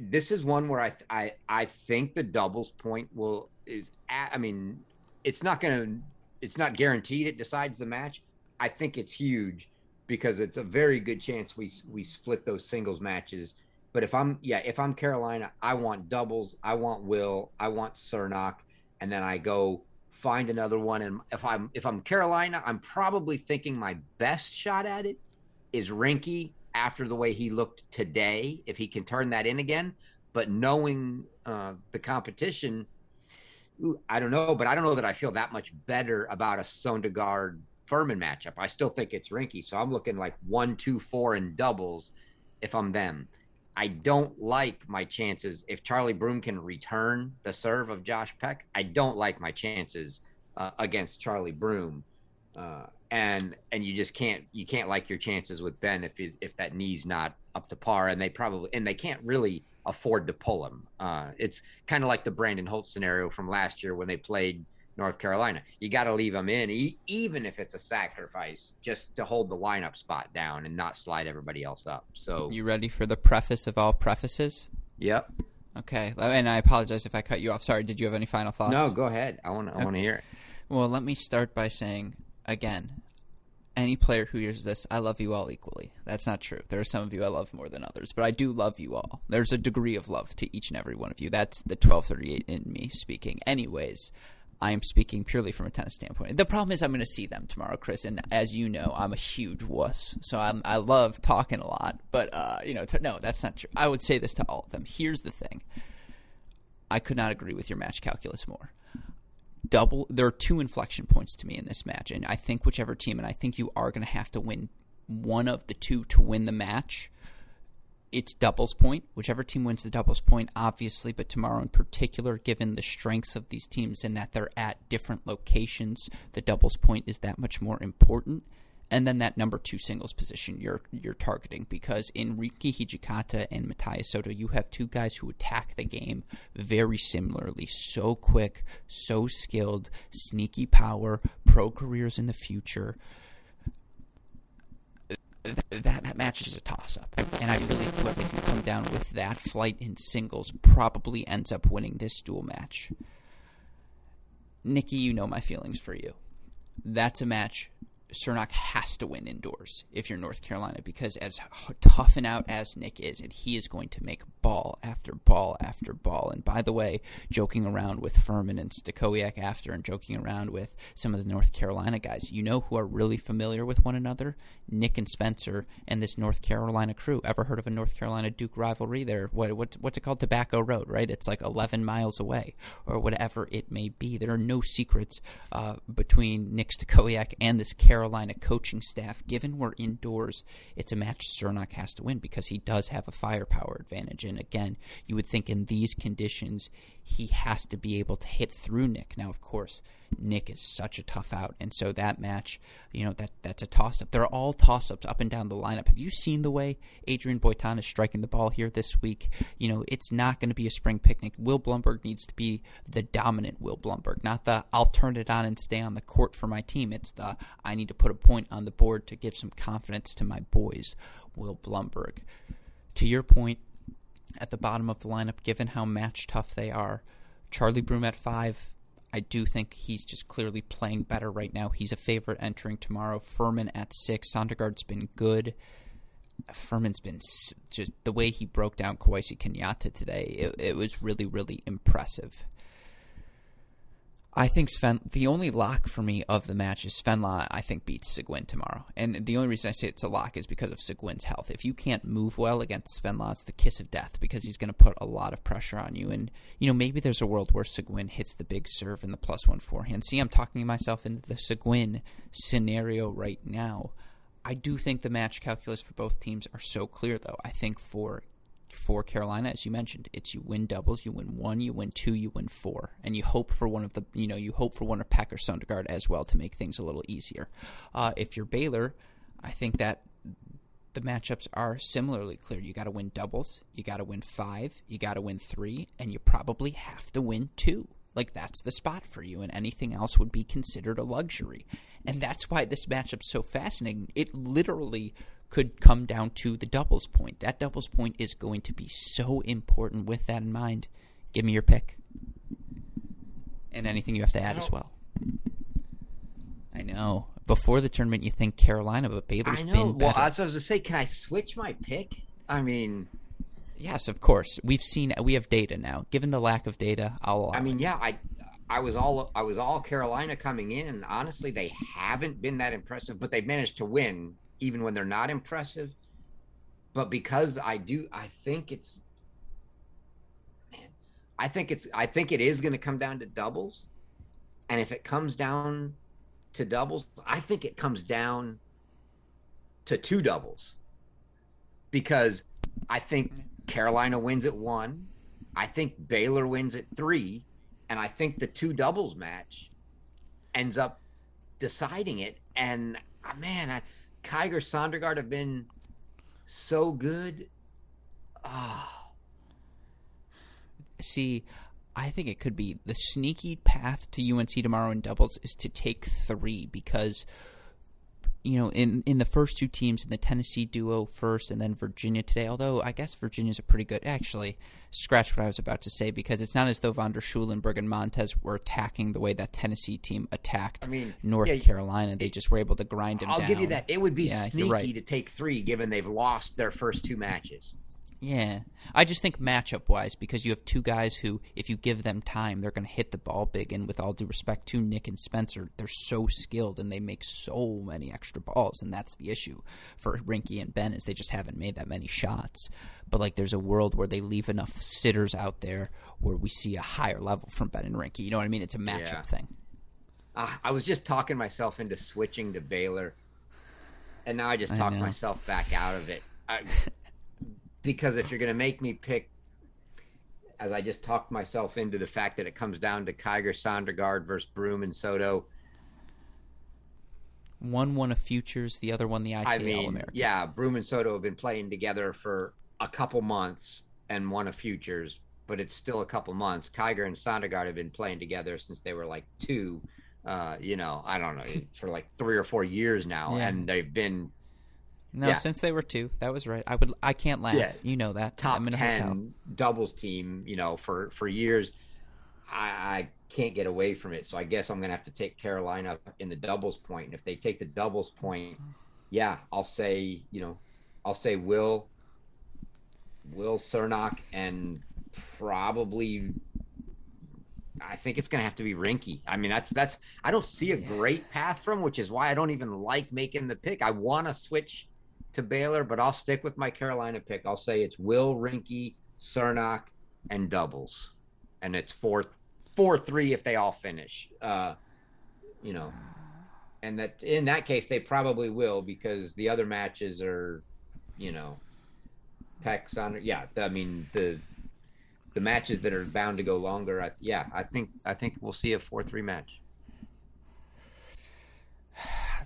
this is one where I I I think the doubles point will is. At, I mean, it's not gonna it's not guaranteed it decides the match. I think it's huge because it's a very good chance we we split those singles matches. But if I'm yeah, if I'm Carolina, I want doubles, I want Will, I want Cernoch, and then I go find another one. And if I'm if I'm Carolina, I'm probably thinking my best shot at it is Rinky after the way he looked today, if he can turn that in again. But knowing uh, the competition, I don't know, but I don't know that I feel that much better about a Sondergaard Furman matchup. I still think it's Rinky. So I'm looking like one, two, four in doubles if I'm them. I don't like my chances if Charlie Broom can return the serve of Josh Peck. I don't like my chances uh, against Charlie Broom, uh, and and you just can't you can't like your chances with Ben if he's if that knee's not up to par, and they probably and they can't really afford to pull him. Uh, it's kind of like the Brandon Holt scenario from last year when they played North Carolina. You got to leave him in, e- even if it's a sacrifice, just to hold the lineup spot down and not slide everybody else up. So, you ready for the preface of all prefaces? Yep. Okay, and I apologize if I cut you off. Sorry. Did you have any final thoughts? No, go ahead. I want I want to hear it. Well, let me start by saying again, any player who hears this, I love you all equally. That's not true. There are some of you I love more than others, but I do love you all. There's a degree of love to each and every one of you. That's the 1238 in me speaking. Anyways, I am speaking purely from a tennis standpoint. The problem is I'm going to see them tomorrow, Chris, and as you know, I'm a huge wuss, so I'm, i love talking a lot. But uh, you know, no, that's not true. I would say this to all of them. Here's the thing: I could not agree with your match calculus more. Double. There are two inflection points to me in this match, and I think whichever team, and I think you are going to have to win one of the two to win the match it's doubles point. Whichever team wins the doubles point, obviously, but tomorrow in particular, given the strengths of these teams and that they're at different locations, the doubles point is that much more important. And then that number two singles position you're you're targeting because in Rinky Hijikata and Matias Soto, you have two guys who attack the game very similarly, so quick, so skilled, sneaky power, pro careers in the future that, match is a toss up. And I really whoever can come down with that flight in singles probably ends up winning this dual match. Nikki, you know my feelings for you. That's a match Cernoch has to win indoors if you're North Carolina because as tough and out as Nick is, and he is going to make ball after ball after ball. And by the way, joking around with Furman and Stachowiak after, and joking around with some of the North Carolina guys, you know who are really familiar with one another? Nick and Spencer and this North Carolina crew. Ever heard of a North Carolina Duke rivalry? There, what, what what's it called? Tobacco Road, right? It's like 11 miles away, or whatever it may be. There are no secrets uh, between Nick Stachowiak and this Carolina Carolina coaching staff, given we're indoors, it's a match Cernoch has to win because he does have a firepower advantage. And again, you would think in these conditions, he has to be able to hit through Nick. Now, of course, Nick is such a tough out, and so that match, you know, that that's a toss up. They're all toss ups up and down the lineup. Have you seen the way Adrian Boitan is striking the ball here this week? You know, it's not going to be a spring picnic. Will Blumberg needs to be the dominant Will Blumberg, not the I'll turn it on and stay on the court for my team. It's the I need to put a point on the board to give some confidence to my boys, Will Blumberg. To your point, at the bottom of the lineup, given how match tough they are, Charlie Broom at five, I do think he's just clearly playing better right now. He's a favorite entering tomorrow. Furman at six. Sondergaard's been good. Furman's been just the way he broke down Kawasi Kenyatta today. It, it was really, really impressive. I think Sven, the only lock for me of the match is Sven Lah, I think, beats Sigouin tomorrow. And the only reason I say it's a lock is because of Sigouin's health. If you can't move well against Sven Lah, it's the kiss of death because he's going to put a lot of pressure on you. And, you know, maybe there's a world where Sigouin hits the big serve and the plus one forehand. See, I'm talking myself into the Sigouin scenario right now. I do think the match calculus for both teams are so clear, though. I think for for Carolina, as you mentioned, it's you win doubles, you win one, you win two, you win four, and you hope for one of the you know you hope for one of Peck or Sondergaard as well to make things a little easier. Uh, if you're Baylor, I think that the matchups are similarly clear. You got to win doubles, you got to win five, you got to win three, and you probably have to win two. Like that's the spot for you, and anything else would be considered a luxury. And that's why this matchup's so fascinating. It literally could come down to the doubles point. That doubles point is going to be so important with that in mind. Give me your pick. And anything you have to add as well. I know. Before the tournament, you think Carolina, but Baylor's I know. been Well, as I was to say, can I switch my pick? I mean, yes, of course. We've seen. We have data now. Given the lack of data, I'll. I mean, it. yeah, I I was all I was all Carolina coming in. Honestly, they haven't been that impressive, but they've managed to win even when they're not impressive. But because I do, I think it's man, I think it's I think it is going to come down to doubles, and if it comes down to doubles, I think it comes down to two doubles because I think Carolina wins at one. I think Baylor wins at three. And I think the two doubles match ends up deciding it. And uh, man, I, Kiger Sondergaard have been so good. Ah, see, I think it could be the sneaky path to UNC tomorrow in doubles is to take three because you know in in the first two teams in the Tennessee duo first and then Virginia today. Although I guess Virginia's a pretty good actually. Scratch what I was about to say because it's not as though Von der Schulenburg and Montes were attacking the way that Tennessee team attacked I mean, North yeah, Carolina. They just were able to grind them I'll down. give you that. It would be Yeah, sneaky right. to take three given they've lost their first two matches. Yeah. I just think matchup wise, because you have two guys who, if you give them time, they're going to hit the ball big. And with all due respect to Nick and Spencer, they're so skilled and they make so many extra balls. And that's the issue for Rinky and Ben is they just haven't made that many shots. But like, there's a world where they leave enough sitters out there where we see a higher level from Ben and Rinky. You know what I mean? It's a matchup Yeah. thing. Uh, I was just talking myself into switching to Baylor, and now I just talked myself back out of it. I, because if you're going to make me pick, as I just talked myself into the fact that it comes down to Kiger Sondergaard versus Broom and Soto. One won a futures, the other one the ITL I mean, American. yeah, Broom and Soto have been playing together for a couple months and won a futures, but it's still a couple months. Kiger and Sondergaard have been playing together since they were like two. Uh, you know, I don't know, for like three or four years now, Yeah. and they've been No, Yeah. since they were two, that was right. I would, I can't laugh. Yeah. You know that. top in ten doubles team. You know, for for years, I, I can't get away from it. So I guess I'm gonna have to take Carolina in the doubles point. And if they take the doubles point, yeah, I'll say you know, I'll say Will, Will Cernoch, and probably. I think it's gonna have to be Rinky. I mean, that's that's. I don't see a great path from, which is why I don't even like making the pick. I want to switch to Baylor, but I'll stick with my Carolina pick. I'll say it's Will Rinky, Cernoch, and doubles, and it's four four three if they all finish. Uh, you know, and that in that case they probably will because the other matches are, you know, Peck Sonder. Yeah, I mean the the matches that are bound to go longer. I, yeah, I think I think we'll see a four three match.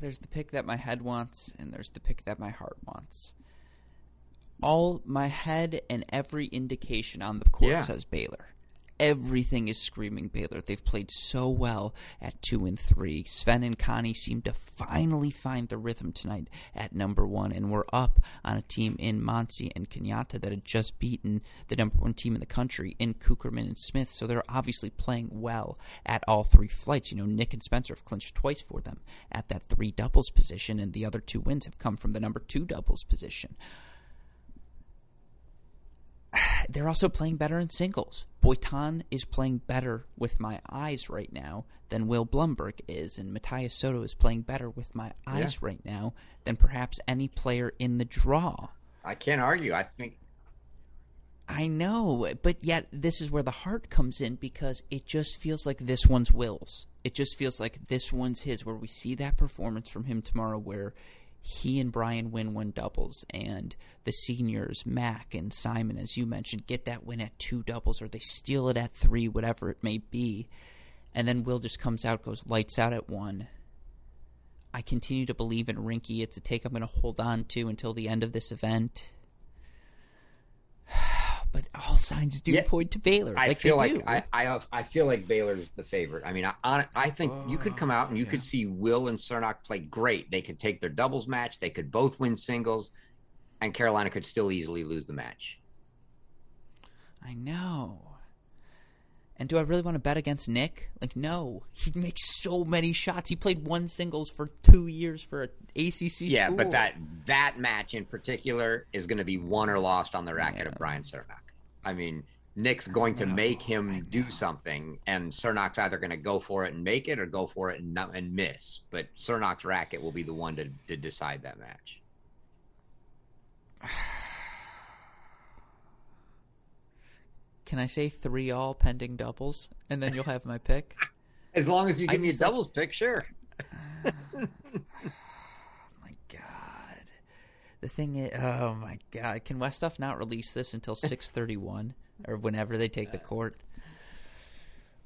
There's the pick that my head wants, and there's the pick that my heart wants. All my head and every indication on the court Yeah. says Baylor. Everything is screaming Baylor. They've played so well at two and three. Sven and Connie seem to finally find the rhythm tonight at number one, and we're up on a team in Monsi and Kenyatta that had just beaten the number one team in the country in Cukierman and Smith. So they're obviously playing well at all three flights. You know, Nick and Spencer have clinched twice for them at that three doubles position, and the other two wins have come from the number two doubles position they're also playing better in singles. Boitan is playing better with my eyes right now than Will Blumberg is, and Matias Soto is playing better with my eyes right now than perhaps any player in the draw. I can't argue. I think I know, but yet this is where the heart comes in because it just feels like this one's Will's. It just feels like this one's his, where we see that performance from him tomorrow where he and Brian win one doubles, and the seniors, Mac and Simon, as you mentioned, get that win at two doubles, or they steal it at three, whatever it may be. And then Will just comes out, goes lights out at one. I continue to believe in Rinky. It's a take I'm going to hold on to until the end of this event. But all signs do Yeah. point to Baylor. I like feel like do. I, I I feel like Baylor's the favorite. I mean, I I, I think you could oh, come out and you Oh, could see Will and Cernoch play great. They could take their doubles match. They could both win singles, and Carolina could still easily lose the match. I know. And do I really want to bet against Nick? Like, no. He makes so many shots. He played one singles for two years for a ACC yeah, school. but that that match in particular is going to be won or lost on the racket of Brian Cernoch. I mean, Nick's going to make him do something, and Cernoch's either going to go for it and make it, or go for it and not, and miss. But Cernoch's racket will be the one to to decide that match. Can I say three all pending doubles, and then you'll have my pick? As long as you I give me a just like- doubles pick, sure. The thing is, oh my God, can Westhoff not release this until six thirty one or whenever they take the court?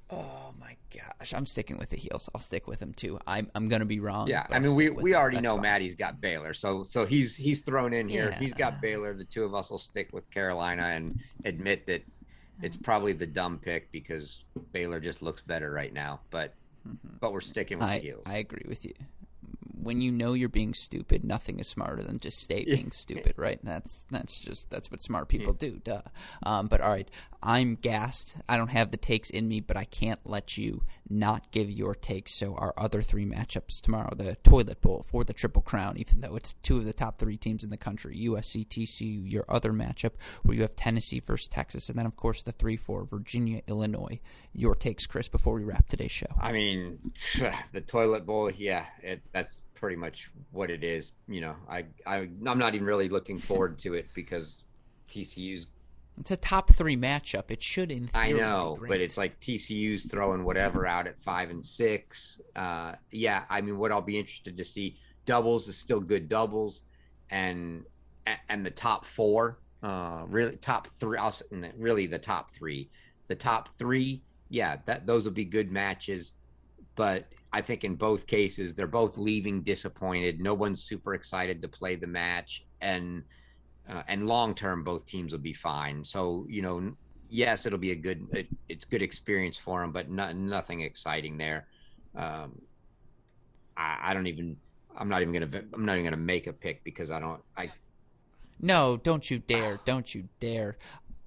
Oh my gosh, I'm sticking with the heels. I'll stick with him too. I'm I'm gonna be wrong. Yeah, I mean, we, we him. already That's know fine. Maddie's got Baylor, so so he's he's thrown in here. He's got Baylor. The two of us will stick with Carolina and admit that it's probably the dumb pick because Baylor just looks better right now. But but we're sticking with Mm-hmm. I, the heels. I agree with you. When you know you're being stupid, nothing is smarter than just stay being stupid, right? That's that's just that's what smart people do, duh. Um, but all right, I'm gassed. I don't have the takes in me, but I can't let you not give your takes. So our other three matchups tomorrow: the Toilet Bowl for the Triple Crown, even though it's two of the top three teams in the country. USC, TCU. Your other matchup where you have Tennessee versus Texas, and then of course the three-four Virginia, Illinois. Your takes, Chris, before we wrap today's show. I mean, the toilet bowl. Yeah, it, that's pretty much what it is. You know, I, I I'm not even really looking forward to it because TCU's. It's a top three matchup. It should, in theory, I know, but it's like TCU's throwing whatever out at five and six. Uh, yeah, I mean, what I'll be interested to see doubles is still good doubles, and and the top four, uh, really top three. I'll, really the top three, the top three. Yeah, that those will be good matches, but I think in both cases they're both leaving disappointed. No one's super excited to play the match, and uh, and long term both teams will be fine. So you know, yes, it'll be a good it, it's good experience for them, but no, nothing exciting there. Um, I, I don't even. I'm not even gonna. I'm not even gonna make a pick because I don't. I no, don't you dare! Don't you dare!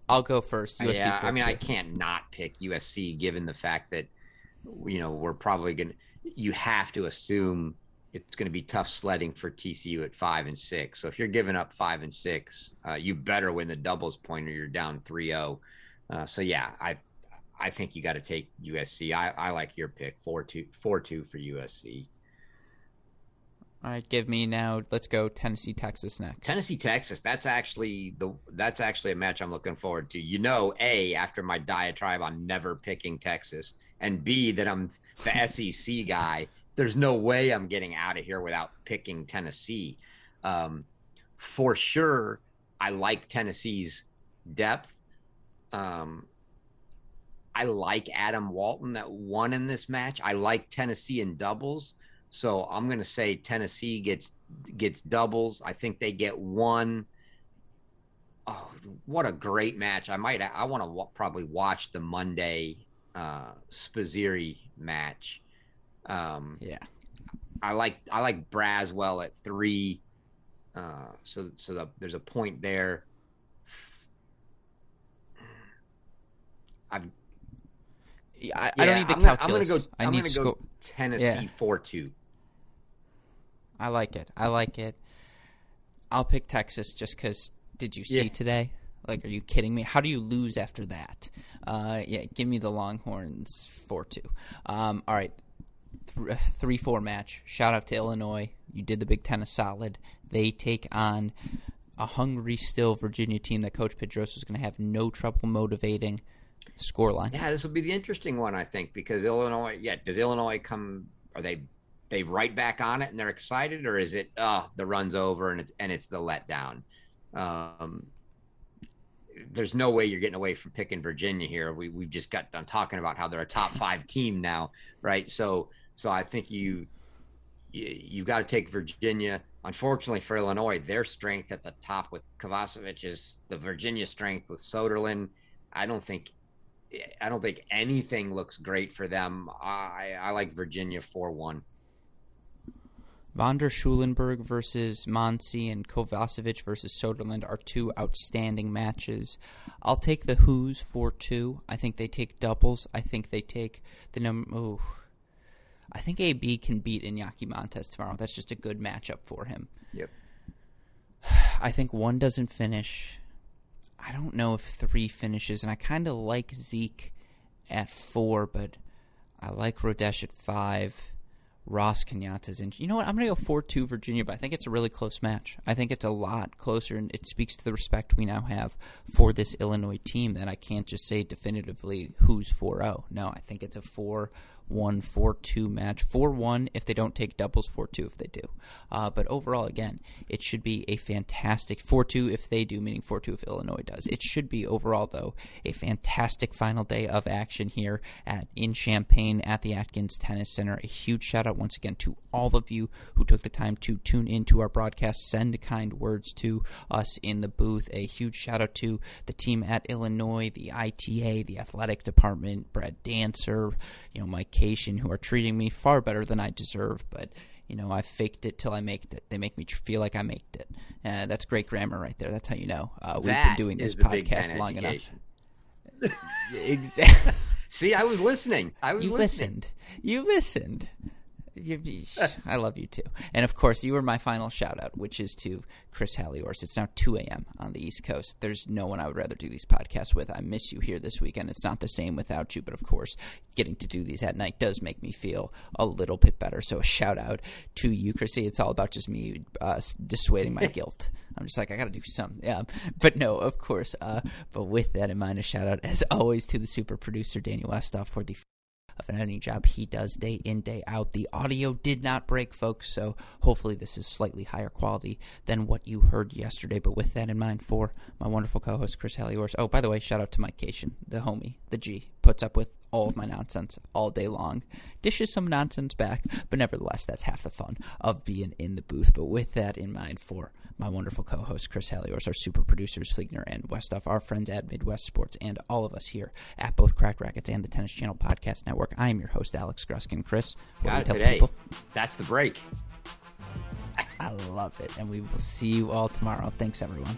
I'll go first. USC yeah. I mean, I can't not pick USC given the fact that you know we're probably gonna. You have to assume it's going to be tough sledding for TCU at five and six. So if you're giving up five and six, uh, you better win the doubles point or you're down 3-0. Uh, so yeah, I I think you got to take USC. I, I like your pick four two four two for USC. All right, give me now. Let's go Tennessee, Texas next. Tennessee Texas. That's actually the that's actually a match I'm looking forward to. You know, a after my diatribe on never picking Texas, and b that I'm the SEC guy. There's no way I'm getting out of here without picking Tennessee. Um, for sure, I like Tennessee's depth. Um, I like Adam Walton that won in this match. I like Tennessee in doubles. So I'm going to say Tennessee gets gets doubles. I think they get one. Oh, what a great match! I might. I want to w- probably watch the Monday uh, Spizzirri match. Um, Yeah. I like I like Braswell at three. Uh, so so the, there's a point there. I've Yeah, I, I don't need the I'm gonna- I'm gonna go. I I'm gonna sco- go Tennessee Yeah. four two. I like it. I like it. I'll pick Texas just because. Did you see Yeah. today? Like, are you kidding me? How do you lose after that? Uh, yeah, give me the Longhorns four two. Um, all right, Th- three four match. Shout out to Illinois. You did the Big Ten a solid. They take on a hungry still Virginia team that Coach Pedroso is going to have no trouble motivating. Scoreline. Yeah, this will be the interesting one, I think, because Illinois. Yeah, does Illinois come? Are they they right back on it and they're excited, or is it oh the run's over and it's and it's the letdown? Um, there's no way you're getting away from picking Virginia here. We we've just got done talking about how they're a top five team now, right? So so I think you, you you've got to take Virginia. Unfortunately for Illinois, their strength at the top with Kovacevic is the Virginia strength with Soderlund. I don't think I don't think anything looks great for them. I I like Virginia four one. Von der Schulenburg versus Monsey and Kovacevic versus Soderlund are two outstanding matches. I'll take the Who's 4 2. I think they take doubles. I think they take the number. Oh, I think AB can beat Iñaki Montes tomorrow. That's just a good matchup for him. Yep. I think one doesn't finish. I don't know if three finishes, and I kind of like Zeke at four, but I like Rodesch at five. Ross Kenyatta's in. You know what? I'm going to go 4 2 Virginia, but I think it's a really close match. I think it's a lot closer, and it speaks to the respect we now have for this Illinois team that I can't just say definitively who's 4 0. No, I think it's a 4 1 4 2 match. 4 1 if they don't take doubles, 4 2 if they do. Uh, but overall, again, it should be a fantastic 4 2 if they do, meaning 4 2 if Illinois does. It should be overall, though, a fantastic final day of action here at in Champaign at the Atkins Tennis Center. A huge shout out once again to all of you who took the time to tune into our broadcast, send kind words to us in the booth. A huge shout out to the team at Illinois, the ITA, the athletic department, Brad Dancer, you know, Mike who are treating me far better than I deserve, but you know, I faked it till I made it. They make me feel like I made it. Uh, that's great grammar right there. That's how you know. Uh, we've been doing this podcast long education. enough. exactly. See, I was listening. I was you listening. listened. You listened. I love you too. And of course, you were my final shout out, which is to Chris Halioris. It's now 2 a.m. on the East Coast. There's no one I would rather do these podcasts with. I miss you here this weekend. It's not the same without you, but of course, getting to do these at night does make me feel a little bit better. So a shout out to you, Chrissy. It's all about just me uh, dissuading my guilt. I'm just like, I got to do something. Yeah. But no, of course. Uh, but with that in mind, a shout out, as always, to the super producer, Daniel Westoff, for the of an editing job he does day in, day out. The audio did not break, folks, so hopefully this is slightly higher quality than what you heard yesterday. But with that in mind, for my wonderful co host, Chris Halioris. Oh, by the way, shout out to Mike Cation, the homie, the G, puts up with all of my nonsense all day long. Dishes some nonsense back, but nevertheless, that's half the fun of being in the booth. But with that in mind, for my wonderful co host Chris Halioris, our super producers Fliegner and Westoff, our friends at Midwest Sports, and all of us here at both Cracked Racquets and the Tennis Channel Podcast Network. I am your host, Alex Gruskin. Chris, what do today. People? That's the break. I love it. And we will see you all tomorrow. Thanks, everyone.